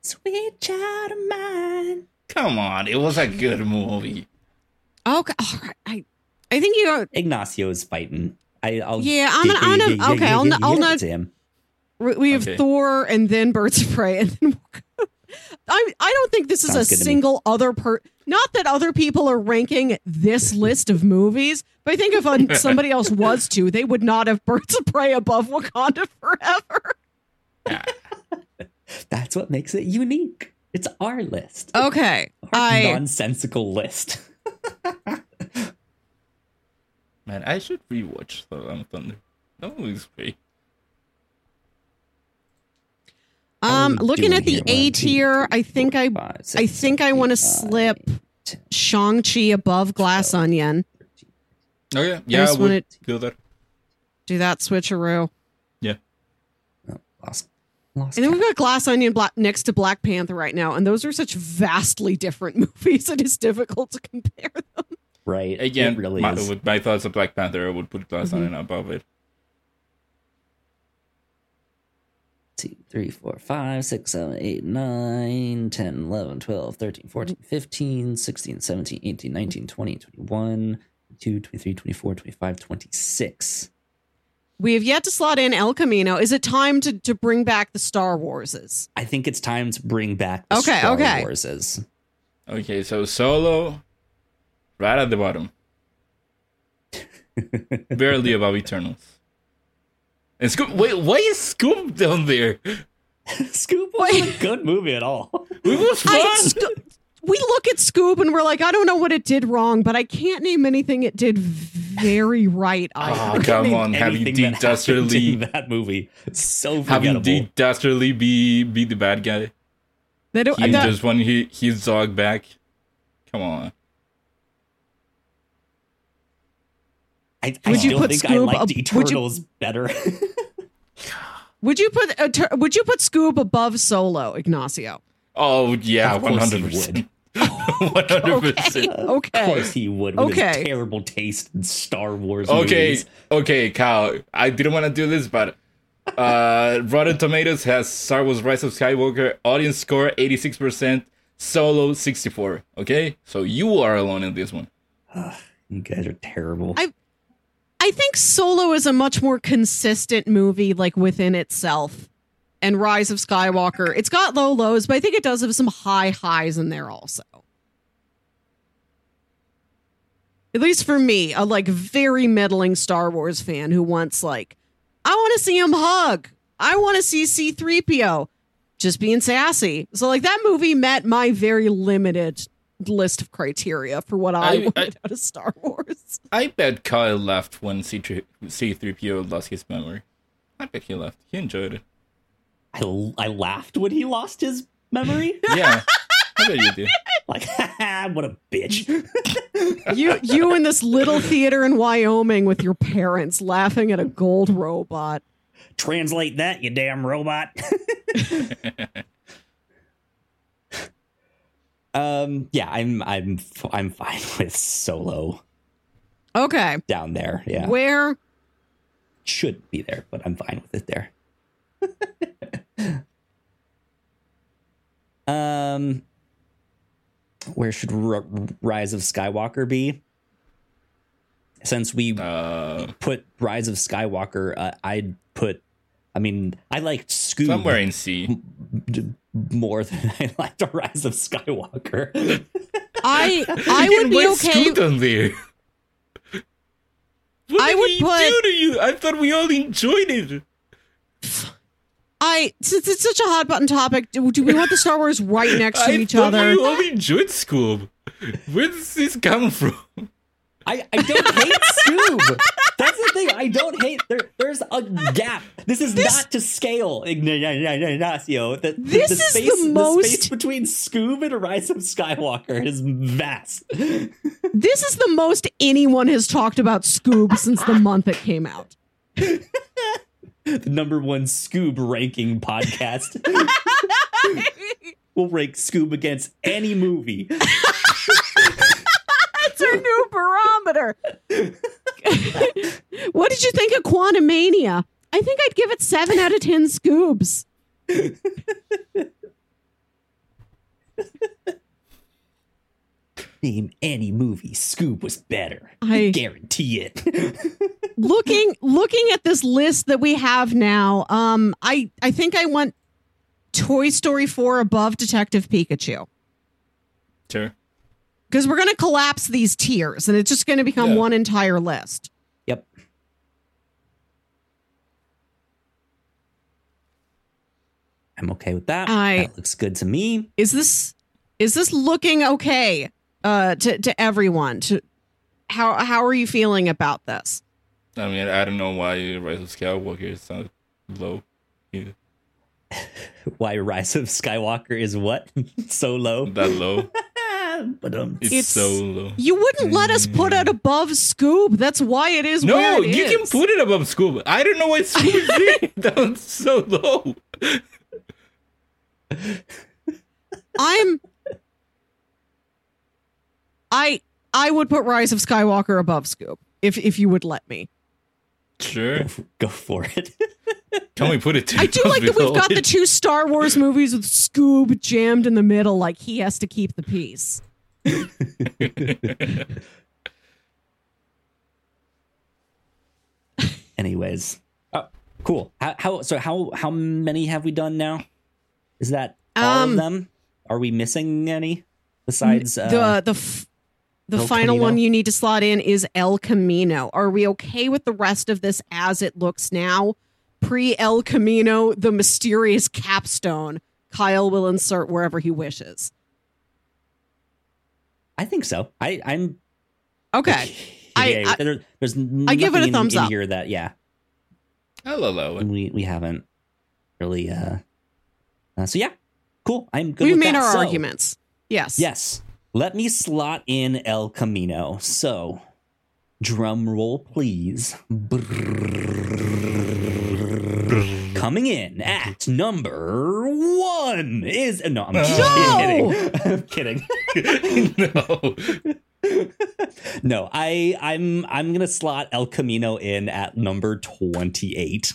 Sweet Child of Mine. Come on, it was a good movie. Okay, all right. I I think you are Ignacio's fighting. I, will yeah, I'm gonna, I'm gonna okay, I'll, I'll not. We have okay. Thor and then Birds of Prey, and then I I don't think this is Sounds a single other per. Not that other people are ranking this list of movies, but I think if somebody else was to, they would not have Birds of Prey above Wakanda Forever. That's what makes it unique. It's our list. Okay, our I, nonsensical list. Man, I should rewatch Thor and um, Thunder. That movie's great. Um, looking at the A tier, I think I, I think I want to slip Shang Chi above Glass Onion. Oh yeah, yeah, I, I would feel that. Do that switcheroo. Yeah. Oh, lost, lost and then we've got Glass Onion Black, next to Black Panther right now, and those are such vastly different movies. It is difficult to compare them. Right. Again, it really my, is. with my thoughts of Black Panther, I would put Glass mm-hmm. Onion above it. Two, three, four, five, six, seven, eight, nine, 10, 11, 12, 13, 14, 15, 16, 17, 18, 19, 20, 21, 22, 23, 24, 25, 26. We have yet to slot in El Camino. Is it time to, to bring back the Star Warses? I think it's time to bring back the okay, Star okay. Warses. Okay, so Solo, right at the bottom. Barely above Eternals. And Scoob, wait, why is Scoob down there? Scoob wasn't a good movie at all. It was fun. I, we look at Scoob and we're like, I don't know what it did wrong, but I can't name anything it did very right. Ah, either. Oh, come on, having Dick Dastardly that movie so having Dick Dastardly be be the bad guy. They don't. He that, just want he, his dog back. Come on. I, I would you put think Scoob I liked ab- Eternals would you, better. would you put uh, would you put Scoob above Solo, Ignacio? Oh yeah, one hundred percent. One hundred percent. Okay. Of course he would. With okay. His terrible taste in Star Wars. Okay. Movies. Okay, Kyle. I didn't want to do this, but uh, Rotten Tomatoes has Star Wars: Rise of Skywalker audience score eighty six percent, Solo sixty four. Okay, so you are alone in this one. you guys are terrible. I I think Solo is a much more consistent movie, like within itself. And Rise of Skywalker, it's got low lows, but I think it does have some high highs in there also. At least for me, a like very meddling Star Wars fan who wants like, I want to see him hug. I want to see C3PO. Just being sassy. So like that movie met my very limited list of criteria for what I, I wanted I, out of Star Wars. I bet Kyle left when C3PO lost his memory. I bet he left. He enjoyed it. I, I laughed when he lost his memory. yeah. I bet you did. Like, what a bitch. you you in this little theater in Wyoming with your parents laughing at a gold robot. Translate that, you damn robot. Um, yeah, I'm I'm I'm fine with solo. Okay. Down there, yeah. Where should be there, but I'm fine with it there. um, where should R- Rise of Skywalker be? Since we uh, put Rise of Skywalker, uh, I'd put. I mean, I liked Scoob somewhere in C more than I liked the Rise of Skywalker. I I would be okay. What I would put. Do to you? I thought we all enjoyed it. I since it's such a hot button topic, do, do we want the Star Wars right next to I each other? We all enjoyed school. Where does this come from? I, I don't hate Scoob. That's the thing. I don't hate. There, there's a gap. This is this, not to scale, Ignacio. The, this the, space, is the most the space between Scoob and Rise of Skywalker is vast. This is the most anyone has talked about Scoob since the month it came out. the number one Scoob ranking podcast. we'll rank Scoob against any movie. That's our new barometer. what did you think of Quantumania? I think I'd give it seven out of ten scoops. Name any movie, Scoob was better. I guarantee it. looking looking at this list that we have now, um, I I think I want Toy Story 4 above Detective Pikachu. Sure. Because we're gonna collapse these tiers and it's just gonna become yeah. one entire list. Yep. I'm okay with that. I, that looks good to me. Is this is this looking okay uh, to to everyone? To how how are you feeling about this? I mean, I don't know why Rise of Skywalker is so low. Either. why Rise of Skywalker is what so low? That low. but um, it's, it's, so low. You wouldn't let us put it above Scoob. That's why it is. No, it you is. can put it above Scoob. I don't know why Scoob is down so low. I'm I I would put Rise of Skywalker above Scoob if if you would let me. Sure, go for, go for it. Can we put it? To I do like that we've got the two Star Wars movies with Scoob jammed in the middle. Like he has to keep the peace. Anyways, oh, cool. How, how so? How how many have we done now? Is that all um, of them? Are we missing any besides uh, the the f- the El final Camino? one you need to slot in is El Camino. Are we okay with the rest of this as it looks now? Pre El Camino, the mysterious capstone. Kyle will insert wherever he wishes. I think so. I, I'm okay. I, I, there, there's I give it a thumbs in up here that yeah. Hello, we we haven't really uh, uh so yeah, cool. I'm good. We've made that. our so, arguments. Yes. Yes. Let me slot in El Camino. So, drum roll, please. Coming in at number one is no. I'm no! kidding. I'm kidding. no. no, I I'm I'm gonna slot El Camino in at number twenty eight.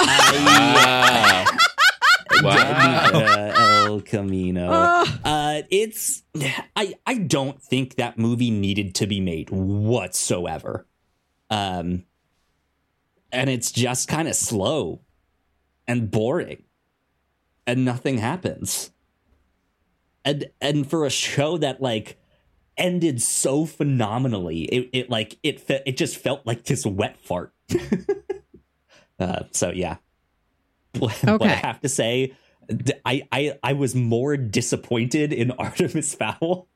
I, wow. Uh, El Camino. Uh, uh, it's I I don't think that movie needed to be made whatsoever. Um, and it's just kind of slow and boring, and nothing happens. And and for a show that like ended so phenomenally, it, it like it fe- it just felt like this wet fart. uh, so yeah, okay. but I have to say I, I I was more disappointed in Artemis Fowl.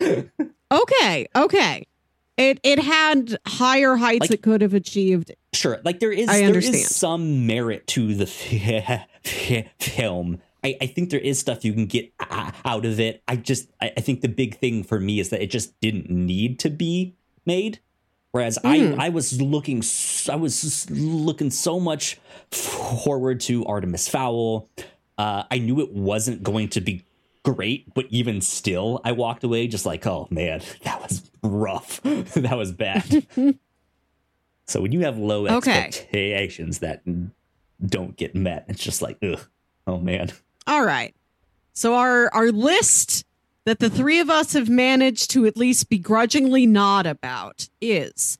okay, okay. It it had higher heights like, it could have achieved. Sure, like there is there is some merit to the film. I, I think there is stuff you can get out of it. I just I, I think the big thing for me is that it just didn't need to be made. Whereas mm. I, hmm. I was looking, I was looking so much forward to Artemis Fowl. Uh, I knew it wasn't going to be great, but even still, I walked away just like, oh man, that was rough. that was bad. so when you have low okay. expectations that don't get met, it's just like, ugh, oh man. All right. So our our list that the three of us have managed to at least begrudgingly nod about is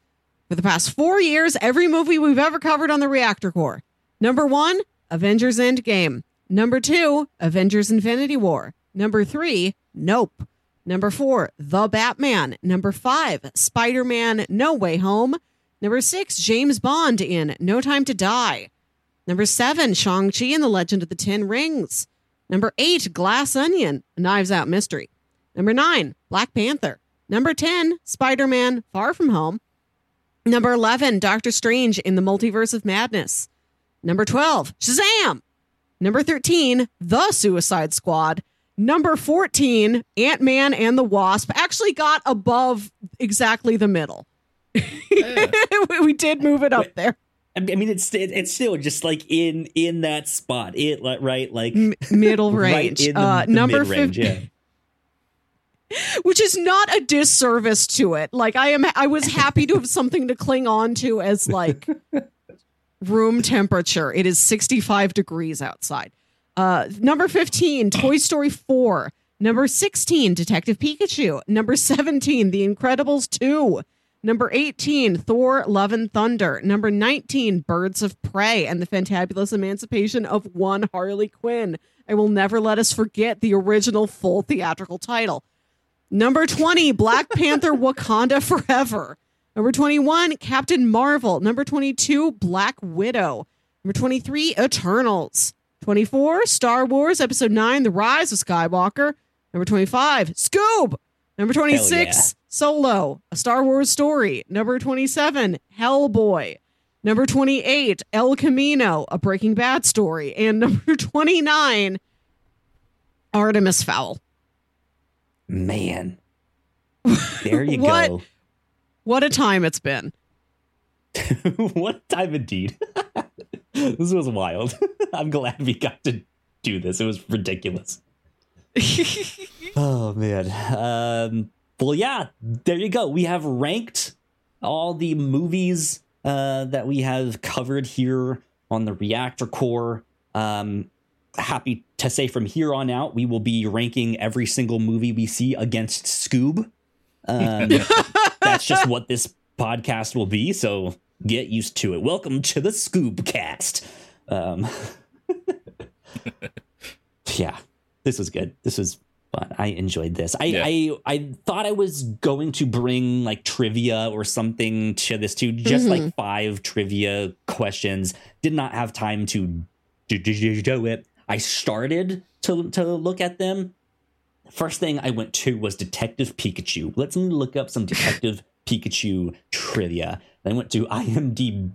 for the past four years, every movie we've ever covered on the Reactor Corps. Number one, Avengers Endgame. Number two, Avengers Infinity War. Number three, Nope. Number four, The Batman. Number five, Spider Man No Way Home. Number six, James Bond in No Time to Die. Number seven, Shang-Chi and the Legend of the Ten Rings. Number eight, Glass Onion, Knives Out Mystery. Number nine, Black Panther. Number 10, Spider Man Far From Home. Number 11, Doctor Strange in the Multiverse of Madness. Number 12, Shazam! Number 13, The Suicide Squad. Number 14, Ant Man and the Wasp actually got above exactly the middle. Yeah. we did move it up there. I mean, it's it's still just like in in that spot. It right like M- middle range. Right the, uh, number fifty. Yeah. Which is not a disservice to it. Like I am, I was happy to have something to cling on to as like room temperature. It is sixty five degrees outside. Uh, number fifteen, Toy Story four. Number sixteen, Detective Pikachu. Number seventeen, The Incredibles two. Number 18, Thor, Love and Thunder. Number 19, Birds of Prey and the Fantabulous Emancipation of One Harley Quinn. I will never let us forget the original full theatrical title. Number 20, Black Panther Wakanda Forever. Number 21, Captain Marvel. Number 22, Black Widow. Number 23, Eternals. 24, Star Wars Episode 9, The Rise of Skywalker. Number 25, Scoob. Number 26, Solo, a Star Wars story. Number 27, Hellboy. Number 28, El Camino, a Breaking Bad story. And number 29, Artemis Fowl. Man. There you what, go. What a time it's been. what time indeed. this was wild. I'm glad we got to do this. It was ridiculous. oh man. Um well, yeah, there you go. We have ranked all the movies uh, that we have covered here on the Reactor Corps. Um, happy to say from here on out, we will be ranking every single movie we see against Scoob. Um, that's just what this podcast will be. So get used to it. Welcome to the Scoob Cast. Um, yeah, this was good. This was but I enjoyed this. I, yeah. I I thought I was going to bring like trivia or something to this too, just mm-hmm. like five trivia questions. Did not have time to do, do, do it. I started to to look at them. First thing I went to was Detective Pikachu. Let's look up some Detective Pikachu trivia. I went to IMDb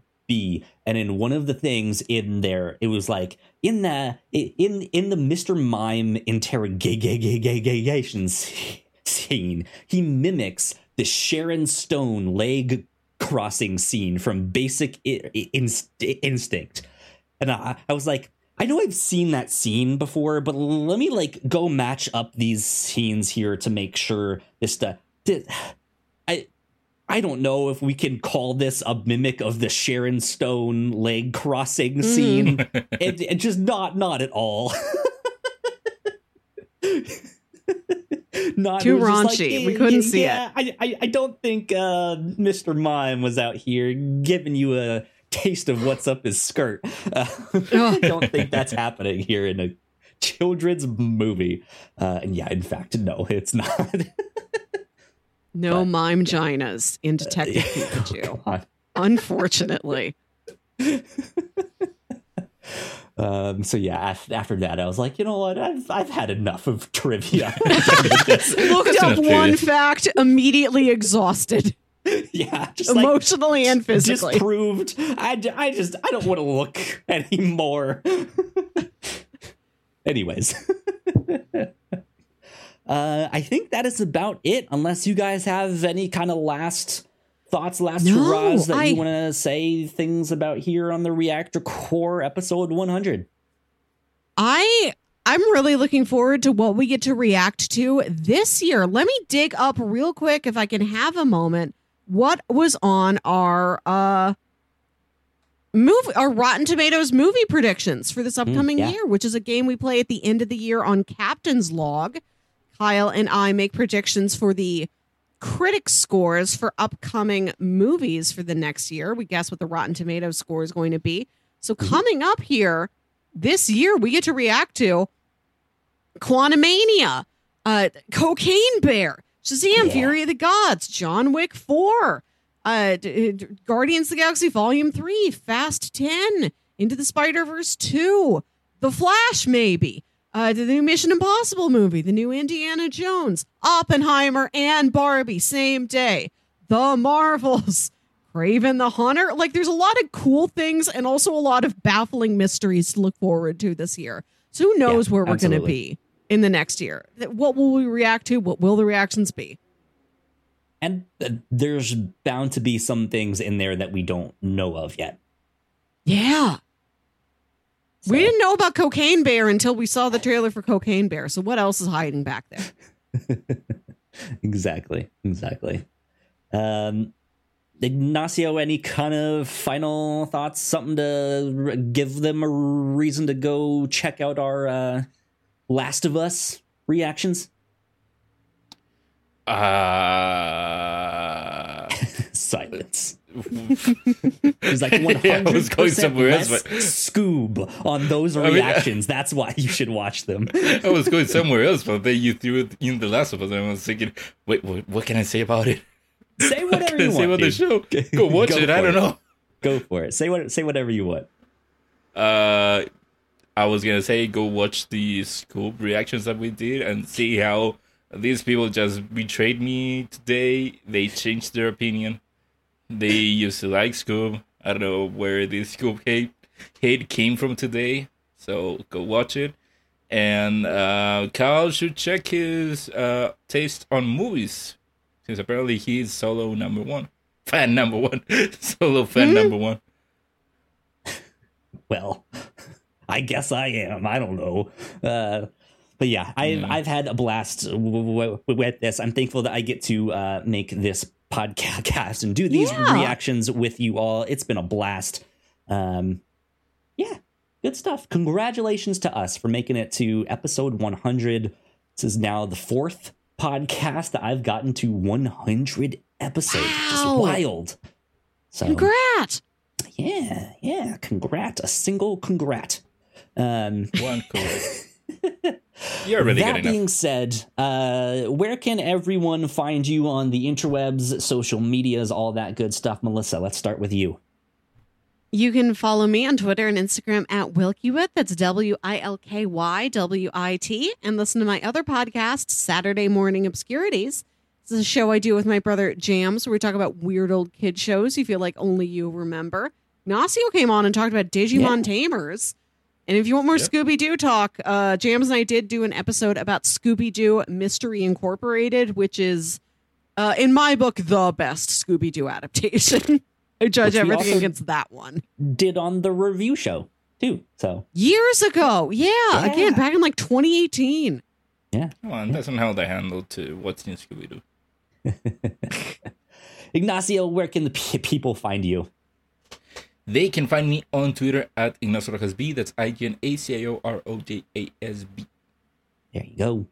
And in one of the things in there, it was like in the in in the Mr. Mime interrogation scene, he mimics the Sharon Stone leg crossing scene from Basic Instinct. And I, I was like, I know I've seen that scene before, but let me like go match up these scenes here to make sure this stuff. I I don't know if we can call this a mimic of the Sharon Stone leg crossing mm. scene. it, it, just not not at all. not too raunchy. Like, we couldn't yeah, see it. I, I, I don't think uh, Mr. Mime was out here giving you a taste of what's up his skirt. Uh, I don't think that's happening here in a children's movie. Uh, and yeah, in fact, no, it's not. No but, mime ginas in Detective Pikachu. Oh, Unfortunately. Um, so yeah, after that, I was like, you know what? I've I've had enough of trivia. Looked up one fact, immediately exhausted. Yeah, just emotionally like, and physically disproved. I, I just I don't want to look anymore. Anyways. Uh, I think that is about it, unless you guys have any kind of last thoughts, last no, hurrahs that I, you want to say things about here on the Reactor Corps episode 100. I I'm really looking forward to what we get to react to this year. Let me dig up real quick if I can have a moment. What was on our uh movie our Rotten Tomatoes movie predictions for this mm, upcoming mm, yeah. year, which is a game we play at the end of the year on Captain's Log. Kyle and I make predictions for the critic scores for upcoming movies for the next year. We guess what the Rotten Tomatoes score is going to be. So mm-hmm. coming up here this year, we get to react to Quantumania, uh, Cocaine Bear, Shazam, yeah. Fury of the Gods, John Wick 4, uh, D- D- Guardians of the Galaxy Volume 3, Fast 10, Into the Spider Verse 2, The Flash, maybe uh, the new Mission Impossible movie, the new Indiana Jones, Oppenheimer, and Barbie, same day. The Marvels, Kraven the Hunter. Like, there's a lot of cool things and also a lot of baffling mysteries to look forward to this year. So, who knows yeah, where we're going to be in the next year? What will we react to? What will the reactions be? And uh, there's bound to be some things in there that we don't know of yet. Yeah. So. We didn't know about Cocaine Bear until we saw the trailer for Cocaine Bear. So what else is hiding back there? exactly. Exactly. Um, Ignacio, any kind of final thoughts? Something to give them a reason to go check out our uh, Last of Us reactions? Uh... Silence. He's like 100 yeah, I was going somewhere else, but... Scoob on those reactions. I mean, That's why you should watch them. I was going somewhere else, but then you threw it in the Last of Us, and I was thinking, wait, what, what can I say about it? Say whatever you want. Say about the show. Go watch Go it. I don't it. know. Go for it. Say what. Say whatever you want. Uh, I was gonna say go watch the Scoob reactions that we did and see how these people just betrayed me today. They changed their opinion. They used to like Scoob. I don't know where this Scoob hate hate came from today. So go watch it. And uh, Kyle should check his uh, taste on movies since apparently he's solo number one, fan number one, solo fan mm-hmm. number one. Well, I guess I am. I don't know. Uh, but yeah, I've mm. I've had a blast w- w- with this. I'm thankful that I get to uh, make this podcast and do these yeah. reactions with you all. It's been a blast. Um, yeah, good stuff. Congratulations to us for making it to episode 100. This is now the fourth podcast that I've gotten to 100 episodes. Wow. Just wild. So, Congrats. Yeah, yeah. Congrat. A single congrat. Um, One congrat. You're really that being said, uh, where can everyone find you on the interwebs, social medias, all that good stuff? Melissa, let's start with you. You can follow me on Twitter and Instagram at Wilkywit. That's W I L K Y W I T. And listen to my other podcast, Saturday Morning Obscurities. This is a show I do with my brother Jams, where we talk about weird old kid shows you feel like only you remember. Ignacio came on and talked about Digimon yeah. Tamers. And if you want more yep. Scooby Doo talk, uh, Jams and I did do an episode about Scooby Doo Mystery Incorporated, which is, uh, in my book, the best Scooby Doo adaptation. I judge Which everything against that one. Did on the review show too. So years ago, yeah, yeah. again back in like 2018. Yeah, well, and that's not how they handled to what's in Scooby Doo. Ignacio, where can the p- people find you? They can find me on Twitter at Ignacio Rojas B. That's I G N A C I O R O J A S B. There you go.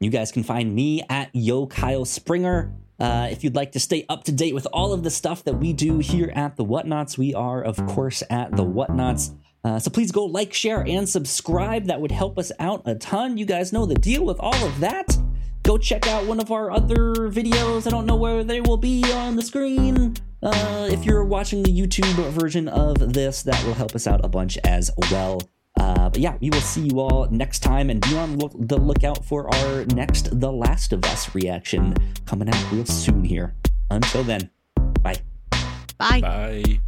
You guys can find me at Yo Kyle Springer. Uh, if you'd like to stay up to date with all of the stuff that we do here at the Whatnauts, we are, of course, at the Whatnauts. Uh, so please go like, share, and subscribe. That would help us out a ton. You guys know the deal with all of that. Go check out one of our other videos. I don't know where they will be on the screen. Uh, if you're watching the YouTube version of this, that will help us out a bunch as well. Uh, but yeah, we will see you all next time and be on look, the lookout for our next The Last of Us reaction coming out real soon here. Until then, bye. Bye. Bye.